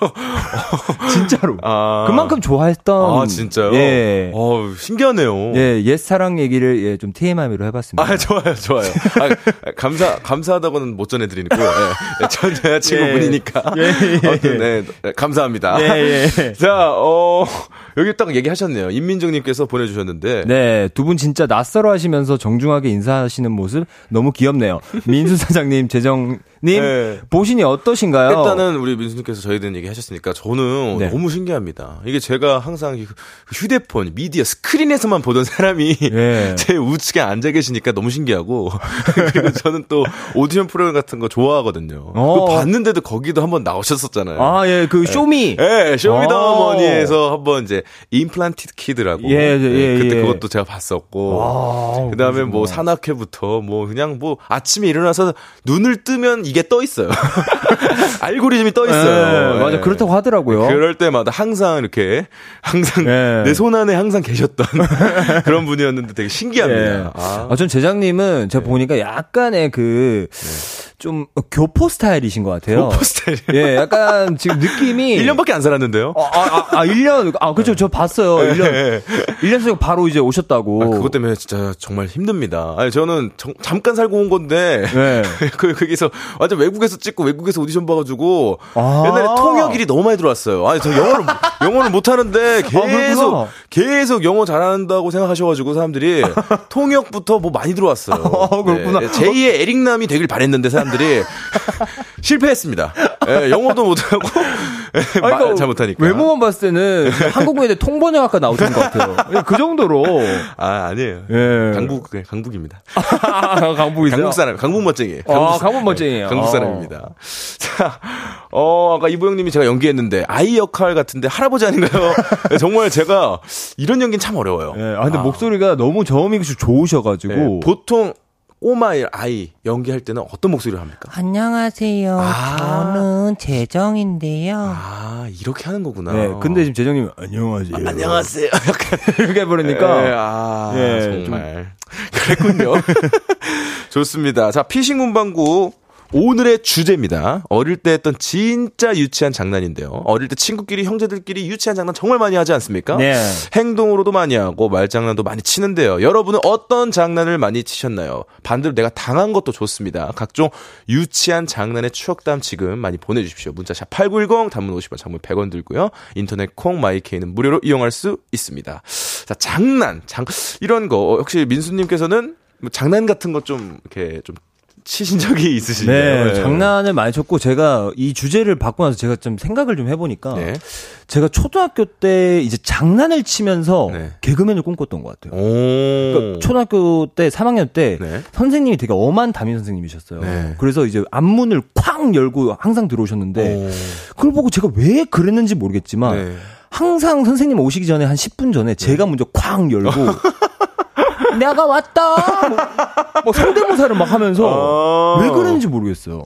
Speaker 4: 진짜로.
Speaker 1: 아.
Speaker 4: 그만큼 좋아했던.
Speaker 1: 아 진짜요?
Speaker 4: 예.
Speaker 1: 어 신기하네요.
Speaker 4: 예, 옛 사랑 얘기를 예, 좀 TMI로 해봤습니다.
Speaker 1: 아 좋아요 좋아요. 아, 감사 감사하다고는 못 전해드리고요. 예. 전 여자친구분이니까. 아무튼 네 감사합니다.
Speaker 4: 예, 예.
Speaker 1: 자, 어, 여기 딱 얘기하셨네요. 임민정님께서 보내주셨는데.
Speaker 4: 네, 두 분 진짜 낯설어 하시면서 정중하게 인사하시는 모습 너무 귀엽네요. 민수 사장님, 재정 님,
Speaker 1: 네.
Speaker 4: 보시니 어떠신가요?
Speaker 1: 일단은 우리 민수님께서 저희에 대한 얘기 하셨으니까 저는
Speaker 4: 네.
Speaker 1: 너무 신기합니다. 이게 제가 항상 이 휴대폰, 미디어, 스크린에서만 보던 사람이
Speaker 4: 예.
Speaker 1: 제 우측에 앉아 계시니까 너무 신기하고 그리고 저는 또 오디션 프로그램 같은 거 좋아하거든요.
Speaker 4: 어.
Speaker 1: 봤는데도 거기도 한번 나오셨었잖아요.
Speaker 4: 아, 예, 그 쇼미.
Speaker 1: 예, 쇼미더머니에서 한번 이제 임플란티드 키드라고.
Speaker 4: 예, 예, 예,
Speaker 1: 그때
Speaker 4: 예.
Speaker 1: 그것도 제가 봤었고.
Speaker 4: 아,
Speaker 1: 그다음에 뭐 산악회부터 뭐 그냥 뭐 아침에 일어나서 눈을 뜨면 이게 떠 있어요. 알고리즘이 떠 있어요.
Speaker 4: 예, 맞아,
Speaker 1: 예.
Speaker 4: 그렇다고 하더라고요.
Speaker 1: 그럴 때마다 항상 이렇게 항상
Speaker 4: 예.
Speaker 1: 내손 안에 항상 계셨던 그런 분이었는데 되게 신기합니다.
Speaker 4: 예.
Speaker 1: 아.
Speaker 4: 아, 전 재장님은 제가 보니까 약간의 그, 좀, 교포 스타일이신 것 같아요.
Speaker 1: 교포 스타일.
Speaker 4: 예, 약간 지금 느낌이.
Speaker 1: 1년밖에 안 살았는데요.
Speaker 4: 아, 아, 아, 1년. 아, 그렇죠. 저 봤어요. 1년.
Speaker 1: 예.
Speaker 4: 1년 속에 바로 이제 오셨다고.
Speaker 1: 아, 그것 때문에 진짜 정말 힘듭니다. 아니, 저는 정- 잠깐 살고 온 건데,
Speaker 4: 네.
Speaker 1: 그, 거기서, 완전 외국에서 찍고 외국에서 오디션 봐 가지고,
Speaker 4: 아.
Speaker 1: 옛날에 통역일이 너무 많이 들어왔어요. 아니, 저 영어를, 영어를 못 하는데, 계속,
Speaker 4: 그렇구나.
Speaker 1: 계속 영어 잘한다고 생각하셔 가지고, 사람들이, 통역부터 뭐 많이 들어왔어요.
Speaker 4: 아, 그렇구나.
Speaker 1: 네, 제2의 에릭남이 되길 바랬는데, 사람 들이, 실패했습니다. 예, 영어도 못하고, 예, 말
Speaker 4: 그러니까
Speaker 1: 잘 못하니까.
Speaker 4: 외모만 봤을 때는 한국무예대 통번역학과 나오신 것 같아요. 예, 그 정도로.
Speaker 1: 아, 아니에요.
Speaker 4: 예.
Speaker 1: 강북, 네, 강북입니다.
Speaker 4: 강북이세요?
Speaker 1: 강북 사람, 강북 멋쟁이.
Speaker 4: 아, 강북 멋쟁이에요.
Speaker 1: 강북
Speaker 4: 아.
Speaker 1: 사람입니다. 자, 어, 아까 이보영님이 제가 연기했는데, 아이 역할 같은데, 할아버지 아닌가요? 네, 정말 제가, 이런 연기는 참 어려워요.
Speaker 4: 예, 아, 근데 목소리가 너무 저음이 좋으셔가지고.
Speaker 1: 네, 보통, 꼬마의 아이 연기할 때는 어떤 목소리를 합니까?
Speaker 5: 안녕하세요.
Speaker 1: 아.
Speaker 5: 저는 재정인데요.
Speaker 1: 아, 이렇게 하는 거구나.
Speaker 4: 네, 근데 지금 재정님이 안녕하세요.
Speaker 1: 안녕하세요. 약간.
Speaker 4: 이렇게 해버리니까.
Speaker 1: 예, 아,
Speaker 4: 예,
Speaker 1: 정말. 그랬군요. 좋습니다. 자, 피싱 문방구. 오늘의 주제입니다. 어릴 때 했던 진짜 유치한 장난인데요. 어릴 때 친구끼리 형제들끼리 유치한 장난 정말 많이 하지 않습니까?
Speaker 4: 네.
Speaker 1: 행동으로도 많이 하고 말장난도 많이 치는데요. 여러분은 어떤 장난을 많이 치셨나요? 반대로 내가 당한 것도 좋습니다. 각종 유치한 장난의 추억담 지금 많이 보내주십시오. 문자 샵 8910 단문 50원 장문 100원 들고요. 인터넷 콩 마이케이는 무료로 이용할 수 있습니다. 자 장난 장 이런 거 혹시 민수님께서는 뭐 장난 같은 거 좀 이렇게 좀 치신 적이 있으신가요?
Speaker 4: 네, 장난을 많이 쳤고 제가 이 주제를 받고 나서 제가 좀 생각을 좀 해보니까
Speaker 1: 네.
Speaker 4: 제가 초등학교 때 이제 장난을 치면서
Speaker 1: 네.
Speaker 4: 개그맨을 꿈꿨던 것 같아요.
Speaker 1: 오.
Speaker 4: 그러니까 초등학교 때 3학년 때
Speaker 1: 네.
Speaker 4: 선생님이 되게 엄한 담임 선생님이셨어요.
Speaker 1: 네.
Speaker 4: 그래서 이제 앞문을 쾅 열고 항상 들어오셨는데
Speaker 1: 오.
Speaker 4: 그걸 보고 제가 왜 그랬는지 모르겠지만
Speaker 1: 네.
Speaker 4: 항상 선생님 오시기 전에 한 10분 전에 제가 먼저 쾅 열고 내가 왔다 뭐, 뭐 성대모사를 막 하면서
Speaker 1: 아.
Speaker 4: 왜 그랬는지 모르겠어요.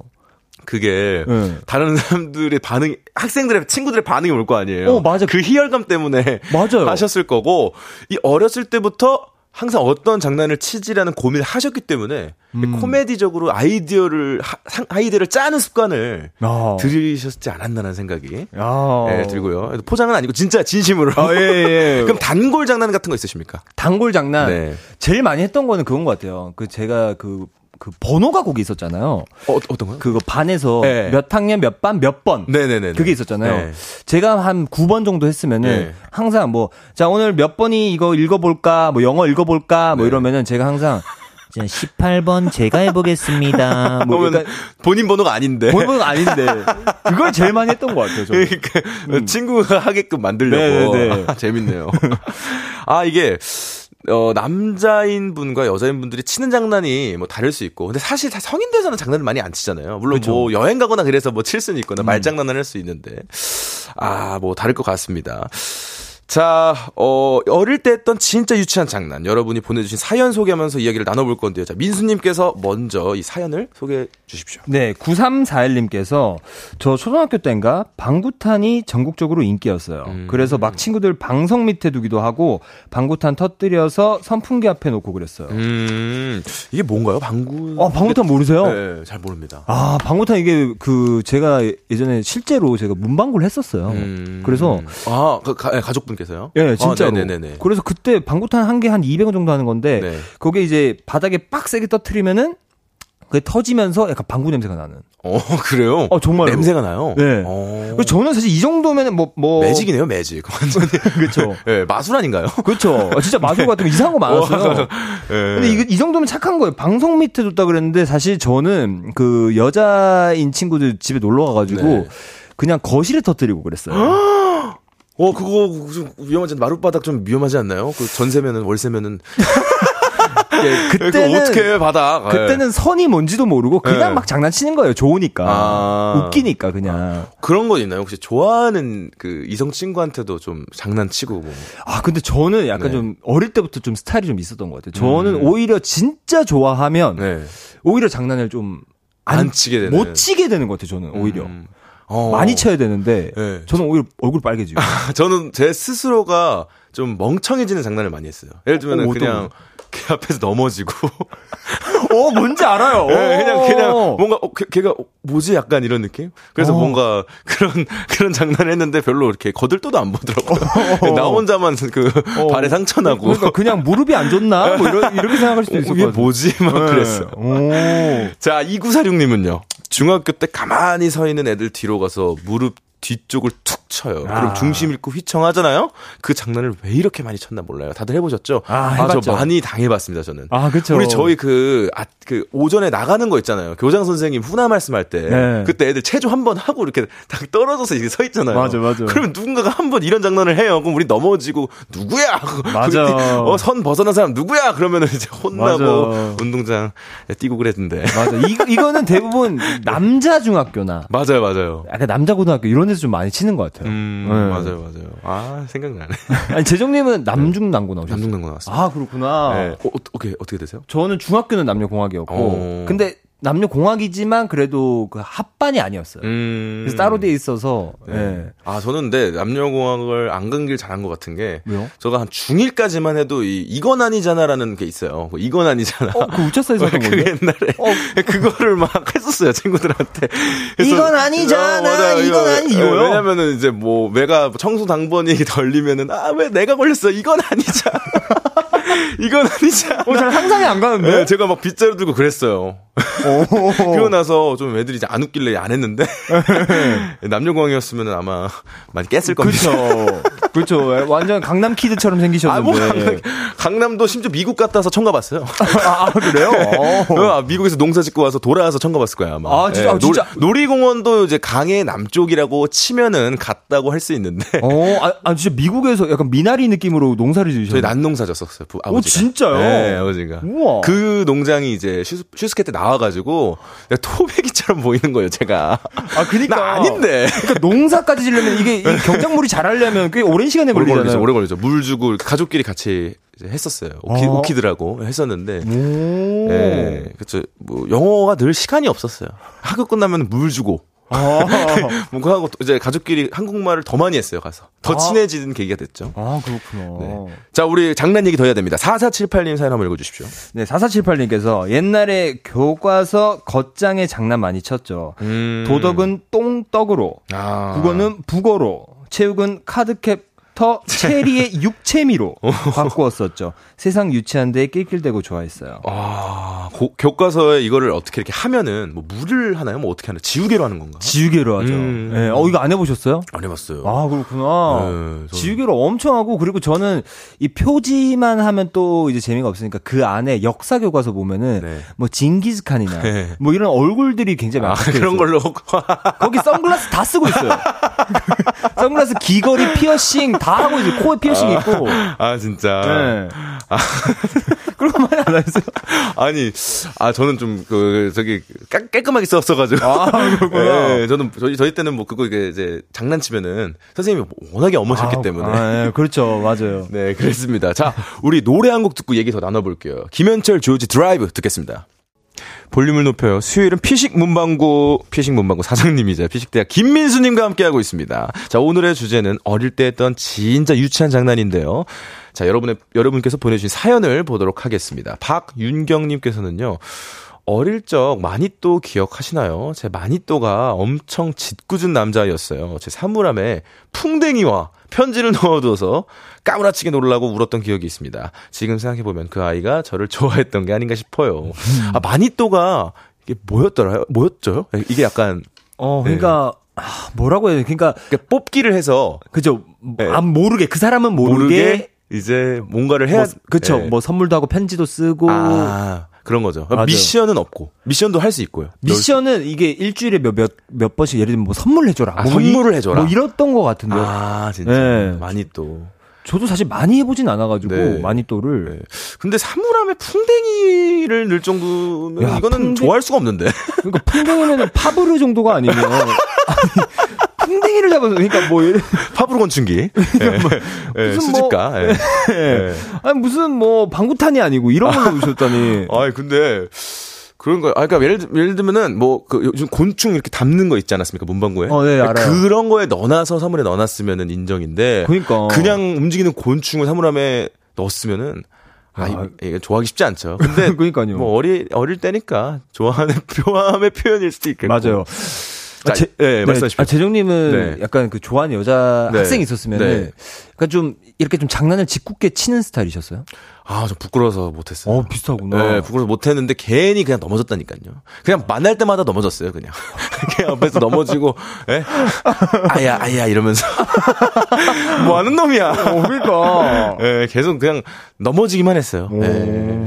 Speaker 1: 그게
Speaker 4: 네.
Speaker 1: 다른 사람들의 반응, 학생들의 친구들의 반응이 올 거 아니에요.
Speaker 4: 어, 맞아.
Speaker 1: 그 희열감 때문에
Speaker 4: 맞아요.
Speaker 1: 하셨을 거고 이 어렸을 때부터 항상 어떤 장난을 치지라는 고민을 하셨기 때문에
Speaker 4: 음.
Speaker 1: 코미디적으로 아이디어를 아이디어를 짜는 습관을
Speaker 4: 아.
Speaker 1: 들이셨지 않았나라는 생각이
Speaker 4: 아.
Speaker 1: 예, 들고요. 포장은 아니고 진짜 진심으로.
Speaker 4: 아, 예, 예.
Speaker 1: 그럼 단골 장난 같은 거 있으십니까?
Speaker 4: 단골 장난
Speaker 1: 네.
Speaker 4: 제일 많이 했던 거는 그건 것 같아요. 그 제가 그, 그 번호가 거기 있었잖아요.
Speaker 1: 어, 어떤 거요?
Speaker 4: 그거 반에서
Speaker 1: 네.
Speaker 4: 몇 학년 몇 반 몇 번.
Speaker 1: 네네네.
Speaker 4: 그게 있었잖아요.
Speaker 1: 네.
Speaker 4: 제가 한 9번 정도 했으면은
Speaker 1: 네.
Speaker 4: 항상 뭐, 자, 오늘 몇 번이 이거 읽어볼까, 뭐 영어 읽어볼까, 뭐
Speaker 1: 네.
Speaker 4: 이러면은 제가 항상
Speaker 5: 자, 18번 제가 해보겠습니다.
Speaker 4: 뭐
Speaker 1: 그러면
Speaker 4: 약간
Speaker 1: 본인 번호가 아닌데.
Speaker 4: 번호가 아닌데, 그걸 제일 많이 했던 것 같아요, 저는.
Speaker 1: 그러니까 친구가 하게끔 만들려고
Speaker 4: 네, 네, 네.
Speaker 1: 아, 재밌네요. 아 이게 어 남자인 분과 여자인 분들이 치는 장난이 뭐 다를 수 있고 근데 사실 다 성인 돼서는 장난을 많이 안 치잖아요. 물론 뭐 여행 가거나 그래서 뭐 칠 수는 있거나 말장난을 할 수 있는데 아 뭐 다를 것 같습니다. 자, 어, 어릴 때 했던 진짜 유치한 장난. 여러분이 보내주신 사연 소개하면서 이야기를 나눠볼 건데요. 자, 민수님께서 먼저 이 사연을 소개해 주십시오.
Speaker 4: 네, 9341님께서 저 초등학교 때인가 방구탄이 전국적으로 인기였어요.
Speaker 1: 음.
Speaker 4: 그래서 막 친구들 방석 밑에 두기도 하고 방구탄 터뜨려서 선풍기 앞에 놓고 그랬어요.
Speaker 1: 음, 이게 뭔가요? 방구.
Speaker 4: 어, 방구탄 모르세요?
Speaker 1: 네, 잘 모릅니다.
Speaker 4: 아, 방구탄 이게 그 제가 예전에 실제로 제가 문방구를 했었어요.
Speaker 1: 음.
Speaker 4: 그래서
Speaker 1: 아, 그 가, 가족분 께서요?
Speaker 4: 예, 진짜로.
Speaker 1: 아.
Speaker 4: 그래서 그때 방구탄 한 개 한 200원 정도 하는 건데
Speaker 1: 네.
Speaker 4: 거기에 이제 바닥에 빡세게 터트리면은 그게 터지면서 약간 방구 냄새가 나는.
Speaker 1: 어, 그래요?
Speaker 4: 어, 정말로.
Speaker 1: 냄새가 나요?
Speaker 4: 네.
Speaker 1: 어.
Speaker 4: 그래서 저는 사실 이 정도면은 뭐뭐
Speaker 1: 매직이네요, 매직. 완전히.
Speaker 4: 그렇죠.
Speaker 1: 예, 마술 아닌가요?
Speaker 4: 그렇죠. 진짜 마술 같은 거 이상한 거 많았어요.
Speaker 1: 예.
Speaker 4: 근데 이거 이 정도면 착한 거예요. 방송 밑에 뒀다 그랬는데 사실 저는 그 여자인 친구들 집에 놀러 가가지고
Speaker 1: 네.
Speaker 4: 그냥 거실에 터뜨리고 그랬어요.
Speaker 1: 어, 그거 좀 위험하지, 않 마룻바닥 좀 위험하지 않나요? 그 전세면은, 월세면은. 예, 그거
Speaker 4: 그때는-
Speaker 1: 어떻게 해, 바닥.
Speaker 4: 그때는 선이 뭔지도 모르고 그냥
Speaker 1: 네.
Speaker 4: 막 장난치는 거예요. 좋으니까.
Speaker 1: 아.
Speaker 4: 웃기니까 그냥.
Speaker 1: 그런 거 있나요? 혹시 좋아하는 그 이성 친구한테도 좀 장난치고 뭐.
Speaker 4: 아, 근데 저는 약간
Speaker 1: 네.
Speaker 4: 좀 어릴 때부터 좀 스타일이 좀 있었던 것 같아요. 저는
Speaker 1: 음.
Speaker 4: 오히려 진짜 좋아하면
Speaker 1: 네.
Speaker 4: 오히려 장난을
Speaker 1: 좀안 치게 되는.
Speaker 4: 못 치게 되는 것 같아요. 저는 오히려.
Speaker 1: 음. 어.
Speaker 4: 많이 쳐야 되는데
Speaker 1: 네.
Speaker 4: 저는 오히려 얼굴 빨개지고.
Speaker 1: 저는 제 스스로가 좀 멍청해지는 장난을 많이 했어요. 예를 들면
Speaker 4: 어,
Speaker 1: 그냥 걔 앞에서 넘어지고
Speaker 4: 어, 뭔지 알아요.
Speaker 1: 예, 그냥 그냥
Speaker 4: 어.
Speaker 1: 뭔가 어, 걔, 어, 뭐지 약간 이런 느낌. 그래서
Speaker 4: 어.
Speaker 1: 뭔가 그런 그런 장난을 했는데 별로 이렇게 거들떠도 안 보더라고요. 나 혼자만 그 발에 상처 나고
Speaker 4: 그러니까 그냥 무릎이 안 좋나? 뭐 이런, 이렇게 생각할 수도
Speaker 1: 어,
Speaker 4: 있을 것 같아요.
Speaker 1: 뭐지 막
Speaker 4: 네.
Speaker 1: 그랬어.
Speaker 4: 오.
Speaker 1: 자, 2946님은요. 중학교 때 가만히 서 있는 애들 뒤로 가서 무릎 뒤쪽을 툭 쳐요.
Speaker 4: 아.
Speaker 1: 그럼 중심 잃고 휘청하잖아요. 그 장난을 왜 이렇게 많이 쳤나 몰라요. 다들 해보셨죠?
Speaker 4: 아,
Speaker 1: 저
Speaker 4: 해봤죠.
Speaker 1: 많이 당해봤습니다. 저는.
Speaker 4: 아, 그쵸.
Speaker 1: 우리 저희 그, 아, 그 오전에 나가는 거 있잖아요. 교장 선생님 훈화 말씀할 때
Speaker 4: 네.
Speaker 1: 그때 애들 체조 한 번 하고 이렇게 딱 떨어져서 이렇게 서 있잖아요.
Speaker 4: 맞아, 맞아.
Speaker 1: 그러면 누군가가 한 번 이런 장난을 해요. 그럼 우리 넘어지고 누구야?
Speaker 4: 맞아.
Speaker 1: 어, 선 벗어난 사람 누구야? 그러면은 이제 혼나고
Speaker 4: 맞아.
Speaker 1: 운동장 뛰고 그랬는데.
Speaker 4: 맞아. 이, 이거는 대부분 남자 중학교나
Speaker 1: 맞아요, 맞아요.
Speaker 4: 약간 남자 고등학교 이런 데서 좀 많이 치는 것 같아요.
Speaker 1: 음,
Speaker 4: 네.
Speaker 1: 맞아요, 맞아요. 아, 생각나네.
Speaker 4: 아니, 재정님은 남중남고 나오셨어요.
Speaker 1: 남중남고 나왔어요.
Speaker 4: 아, 그렇구나.
Speaker 1: 네. 어, 어떻게, 어떻게 되세요?
Speaker 4: 저는 중학교는 남녀공학이었고,
Speaker 1: 어.
Speaker 4: 근데 남녀 공학이지만 그래도 그 합반이 아니었어요.
Speaker 1: 음.
Speaker 4: 그래서 따로 돼 있어서
Speaker 1: 네.
Speaker 4: 예.
Speaker 1: 아, 저는 근데 남녀 공학을 안 간길 잘한 것 같은 게.
Speaker 4: 왜요?
Speaker 1: 저가 한 중1까지만 해도 이, 이건 아니잖아라는 게 있어요. 뭐 이건 아니잖아.
Speaker 4: 어, 그 우차사에서
Speaker 1: 그? 옛날에
Speaker 4: 어.
Speaker 1: 그거를 막 했었어요 친구들한테.
Speaker 4: 이건 아니잖아,
Speaker 1: 어, 맞아요.
Speaker 4: 이건 아니- 이거요?
Speaker 1: 왜냐면은 이제 뭐 내가 청소 당번이 걸리면은 아 왜 내가 걸렸어 이건 아니잖아. 이건 아니잖아.
Speaker 4: 어, 잘 상상이 안 가는데?
Speaker 1: 네, 제가 막 빗자루 들고 그랬어요. 그러고 나서 좀 애들이 이제 안 웃길래 안 했는데 남녀공학이었으면 아마 많이 깼을 겁니다.
Speaker 4: 그렇죠. 그렇죠. 완전 강남 키드처럼
Speaker 1: 아, 뭐
Speaker 4: 생기셨는데.
Speaker 1: 강남 도 심지어 미국 갔다 와서 청 가봤어요.
Speaker 4: 아, 그래요? 어.
Speaker 1: 아, 미국에서 농사 짓고 와서 돌아와서 청 가봤을 거야 아마.
Speaker 4: 아, 진짜? 아, 진짜?
Speaker 1: 놀 이, 공원도 이제 강의 남쪽이라고 치면은 갔다고 할 수 있는데
Speaker 4: 어, 아, 아, 진짜 미국에서 약간 미나리 느낌으로 농사를 지으셨어요.
Speaker 1: 저희 난농사 졌었어요. 부- 아버지가.
Speaker 4: 진짜요?
Speaker 1: 네, 아버지가.
Speaker 4: 우와.
Speaker 1: 그 농장이 이제 슈스, 슈스케 때 나와가지고 내가 토백이처럼 보이는 거예요, 제가.
Speaker 4: 아, 그니까.
Speaker 1: 나 아닌데.
Speaker 4: 그러니까 농사까지 지려면 이게 이 경작물이 자라려면 꽤 오랜 시간이
Speaker 1: 오래 걸리죠,
Speaker 4: 걸리잖아요.
Speaker 1: 오래 걸리죠. 물 주고 가족끼리 같이 했었어요. 오키,
Speaker 4: 어.
Speaker 1: orchid라고 했었는데.
Speaker 4: 오.
Speaker 1: 예, 그쵸. 뭐, 영어가 늘 시간이 없었어요. 학교 끝나면 물 주고.
Speaker 4: 아,
Speaker 1: 뭐, 그거 하고 또 이제 가족끼리 한국말을 더 많이 했어요, 가서. 더
Speaker 4: 아.
Speaker 1: 친해지는 계기가 됐죠.
Speaker 4: 아, 그렇구나.
Speaker 1: 네. 자, 우리 장난 얘기 더 해야 됩니다. 4478님 사연 한번 읽어주십시오.
Speaker 4: 네, 4478님께서 옛날에 교과서 겉장에 장난 많이 쳤죠.
Speaker 1: 음.
Speaker 4: 도덕은 똥떡으로,
Speaker 1: 아.
Speaker 4: 국어는 북어로, 체육은 카드캡 터 체리의 육체미로 바꾸었었죠. 세상 유치한데 낄낄대고 좋아했어요.
Speaker 1: 아, 고- 교과서에 이거를 어떻게 이렇게 하면은, 뭐, 물을 하나요? 뭐, 어떻게 하나요? 지우개로 하는 건가?
Speaker 4: 지우개로 하죠.
Speaker 1: 음.
Speaker 4: 네, 어, 이거 안 해보셨어요?
Speaker 1: 안 해봤어요.
Speaker 4: 아, 그렇구나.
Speaker 1: 네,
Speaker 4: 지우개로 엄청 하고, 그리고 저는 이 표지만 하면 또 이제 재미가 없으니까 그 안에 역사 교과서 보면은
Speaker 1: 네.
Speaker 4: 뭐 징기즈칸이나
Speaker 1: 네.
Speaker 4: 뭐 이런 얼굴들이 굉장히
Speaker 1: 아,
Speaker 4: 많고
Speaker 1: 그런 걸로.
Speaker 4: 거기 선글라스 다 쓰고 있어요. 선글라스 귀걸이 피어싱 다 하고 이제 코에 피어싱 있고.
Speaker 1: 아, 진짜.
Speaker 4: 네. 그런 거 많이 안 하세요?
Speaker 1: 아니, 아, 저는 좀, 그, 저기, 깔, 깔끔하게 썼어가지고.
Speaker 4: 아, 그렇구나.
Speaker 1: 예, 저는, 저희, 저희 때는 뭐, 그거 이게 이제, 장난치면은, 선생님이 워낙에 엄하셨기 때문에.
Speaker 4: 아, 예, 그렇죠. 맞아요.
Speaker 1: 네, 그렇습니다. 자, 우리 노래 한 곡 듣고 얘기 더 나눠볼게요. 김현철 조지 드라이브 듣겠습니다. 볼륨을 높여요. 수요일은 피식 문방구, 피식 문방구 사장님이자 피식대학 김민수님과 함께하고 있습니다. 자, 오늘의 주제는 어릴 때 했던 진짜 유치한 장난인데요. 자, 여러분의, 여러분께서 보내주신 사연을 보도록 하겠습니다. 박윤경님께서는요, 어릴 적 마니또 기억하시나요? 제 마니또가 엄청 짓궂은 남자였어요. 제 사물함에 풍뎅이와 편지를 넣어둬서 까무라치게 놀라고 울었던 기억이 있습니다. 지금 생각해보면 그 아이가 저를 좋아했던 게 아닌가 싶어요. 아, 마니또가 이게 뭐였더라요? 뭐였죠? 이게 약간
Speaker 4: 어, 그러니까, 아, 뭐라고 해야 돼? 그러니까,
Speaker 1: 이렇게 뽑기를 해서
Speaker 4: 그죠.
Speaker 1: 네.
Speaker 4: 아, 모르게, 그 사람은 모르게.
Speaker 1: 모르게 이제 뭔가를 해야
Speaker 4: 뭐, 그쵸.
Speaker 1: 네.
Speaker 4: 뭐 선물도 하고 편지도 쓰고.
Speaker 1: 아, 그런 거죠.
Speaker 4: 맞아요.
Speaker 1: 미션은 없고 미션도 할 수 있고요.
Speaker 4: 미션은 이게 일주일에 몇, 몇, 몇 번씩 예를 들면 뭐 선물 해줘라.
Speaker 1: 아,
Speaker 4: 뭐
Speaker 1: 선물을
Speaker 4: 이-
Speaker 1: 해줘라.
Speaker 4: 뭐 이랬던 것 같은데요.
Speaker 1: 아, 진짜
Speaker 4: 네.
Speaker 1: 많이 또.
Speaker 4: 저도 사실 많이 해보진 않아가지고,
Speaker 1: 네.
Speaker 4: 마니또를.
Speaker 1: 네. 근데 사물함에 풍뎅이를 넣을 정도면
Speaker 4: 야,
Speaker 1: 이거는
Speaker 4: 풍뎅-
Speaker 1: 좋아할 수가 없는데.
Speaker 4: 그러니까 풍뎅이면은 파브르 정도가 아니면. 아니, 풍뎅이를 잡아서, 그러니까 뭐,
Speaker 1: 파브로 건충기. 예. 예,
Speaker 4: 무슨
Speaker 1: 수집가.
Speaker 4: 뭐-
Speaker 1: 예. 예.
Speaker 4: 아니, 무슨 뭐, 방구탄이 아니고, 이런 걸로 오셨다니.
Speaker 1: 아이 근데 그런 거. 아 그러니까 예를 들- 예를 들면은 뭐 그 요즘 곤충 이렇게 담는 거 있지 않았습니까 문방구에?
Speaker 4: 어, 네, 알아요.
Speaker 1: 그런 거에 넣어놔서 사물에 넣어놨으면은 인정인데.
Speaker 4: 그러니까.
Speaker 1: 그냥 움직이는 곤충을 사물함에 넣었으면은. 아, 이-
Speaker 4: 아.
Speaker 1: 이게 좋아하기 쉽지 않죠. 근데
Speaker 4: 그러니까요.
Speaker 1: 뭐 어리 어릴 때니까 좋아하는 좋아함의 표현일 수도 있겠고.
Speaker 4: 맞아요.
Speaker 1: 자,
Speaker 4: 아, 제-
Speaker 1: 예, 말씀하십시오.
Speaker 4: 아, 재정님은
Speaker 1: 네.
Speaker 4: 약간 그 좋아하는 여자
Speaker 1: 네.
Speaker 4: 학생이 있었으면은,
Speaker 1: 네.
Speaker 4: 약간 좀, 이렇게 좀 장난을 짓궂게 치는 스타일이셨어요?
Speaker 1: 아, 좀 부끄러워서 못했어요.
Speaker 4: 어, 비슷하구나.
Speaker 1: 네, 부끄러워서 못했는데 괜히 그냥 넘어졌다니까요. 그냥 만날 때마다 넘어졌어요, 그냥. 그냥 옆에서 넘어지고, 예? 아야, 아야, 이러면서. 뭐 하는 놈이야.
Speaker 4: 어, 그러니까.
Speaker 1: 예, 계속 그냥 넘어지기만 했어요. 예.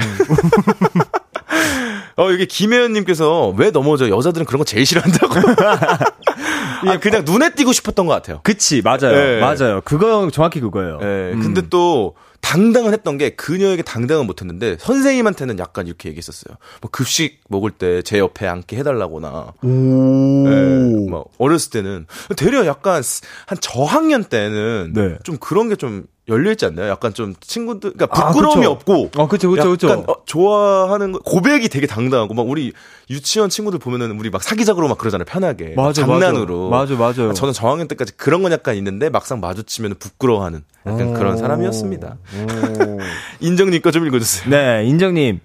Speaker 1: 어, 이게 김혜연님께서 왜 넘어져? 여자들은 그런 거 제일 싫어한다고. 아, 그냥 눈에 띄고 싶었던 것 같아요.
Speaker 4: 그치, 맞아요.
Speaker 1: 네.
Speaker 4: 맞아요. 그거, 정확히 그거예요.
Speaker 1: 예,
Speaker 4: 음.
Speaker 1: 근데 또 당당은 했던 게 그녀에게 당당은 못했는데 선생님한테는 약간 이렇게 얘기했었어요. 뭐 급식 먹을 때 제 옆에 앉게 해달라거나.
Speaker 4: 오.
Speaker 1: 예, 막 어렸을 때는 되려 약간 스- 한 저학년 때는
Speaker 4: 네.
Speaker 1: 좀 그런 게 좀 열려 있지 않나요? 약간 좀 친구들 그러니까
Speaker 4: 아,
Speaker 1: 부끄러움이
Speaker 4: 그쵸.
Speaker 1: 없고
Speaker 4: 어, 그쵸, 그쵸, 그쵸.
Speaker 1: 약간 어, 좋아하는 거 고백이 되게 당당하고 막 우리 유치원 친구들 보면은 우리 막 사기적으로 막 그러잖아요. 편하게
Speaker 4: 맞아,
Speaker 1: 장난으로.
Speaker 4: 맞아, 맞아. 맞아요.
Speaker 1: 저는 저학년 때까지 그런 건 약간 있는데 막상 마주치면 부끄러워하는 약간
Speaker 4: 오.
Speaker 1: 그런 사람이었습니다.
Speaker 4: 오.
Speaker 1: 인정님 거 좀 읽어주세요.
Speaker 4: 네, 인정님.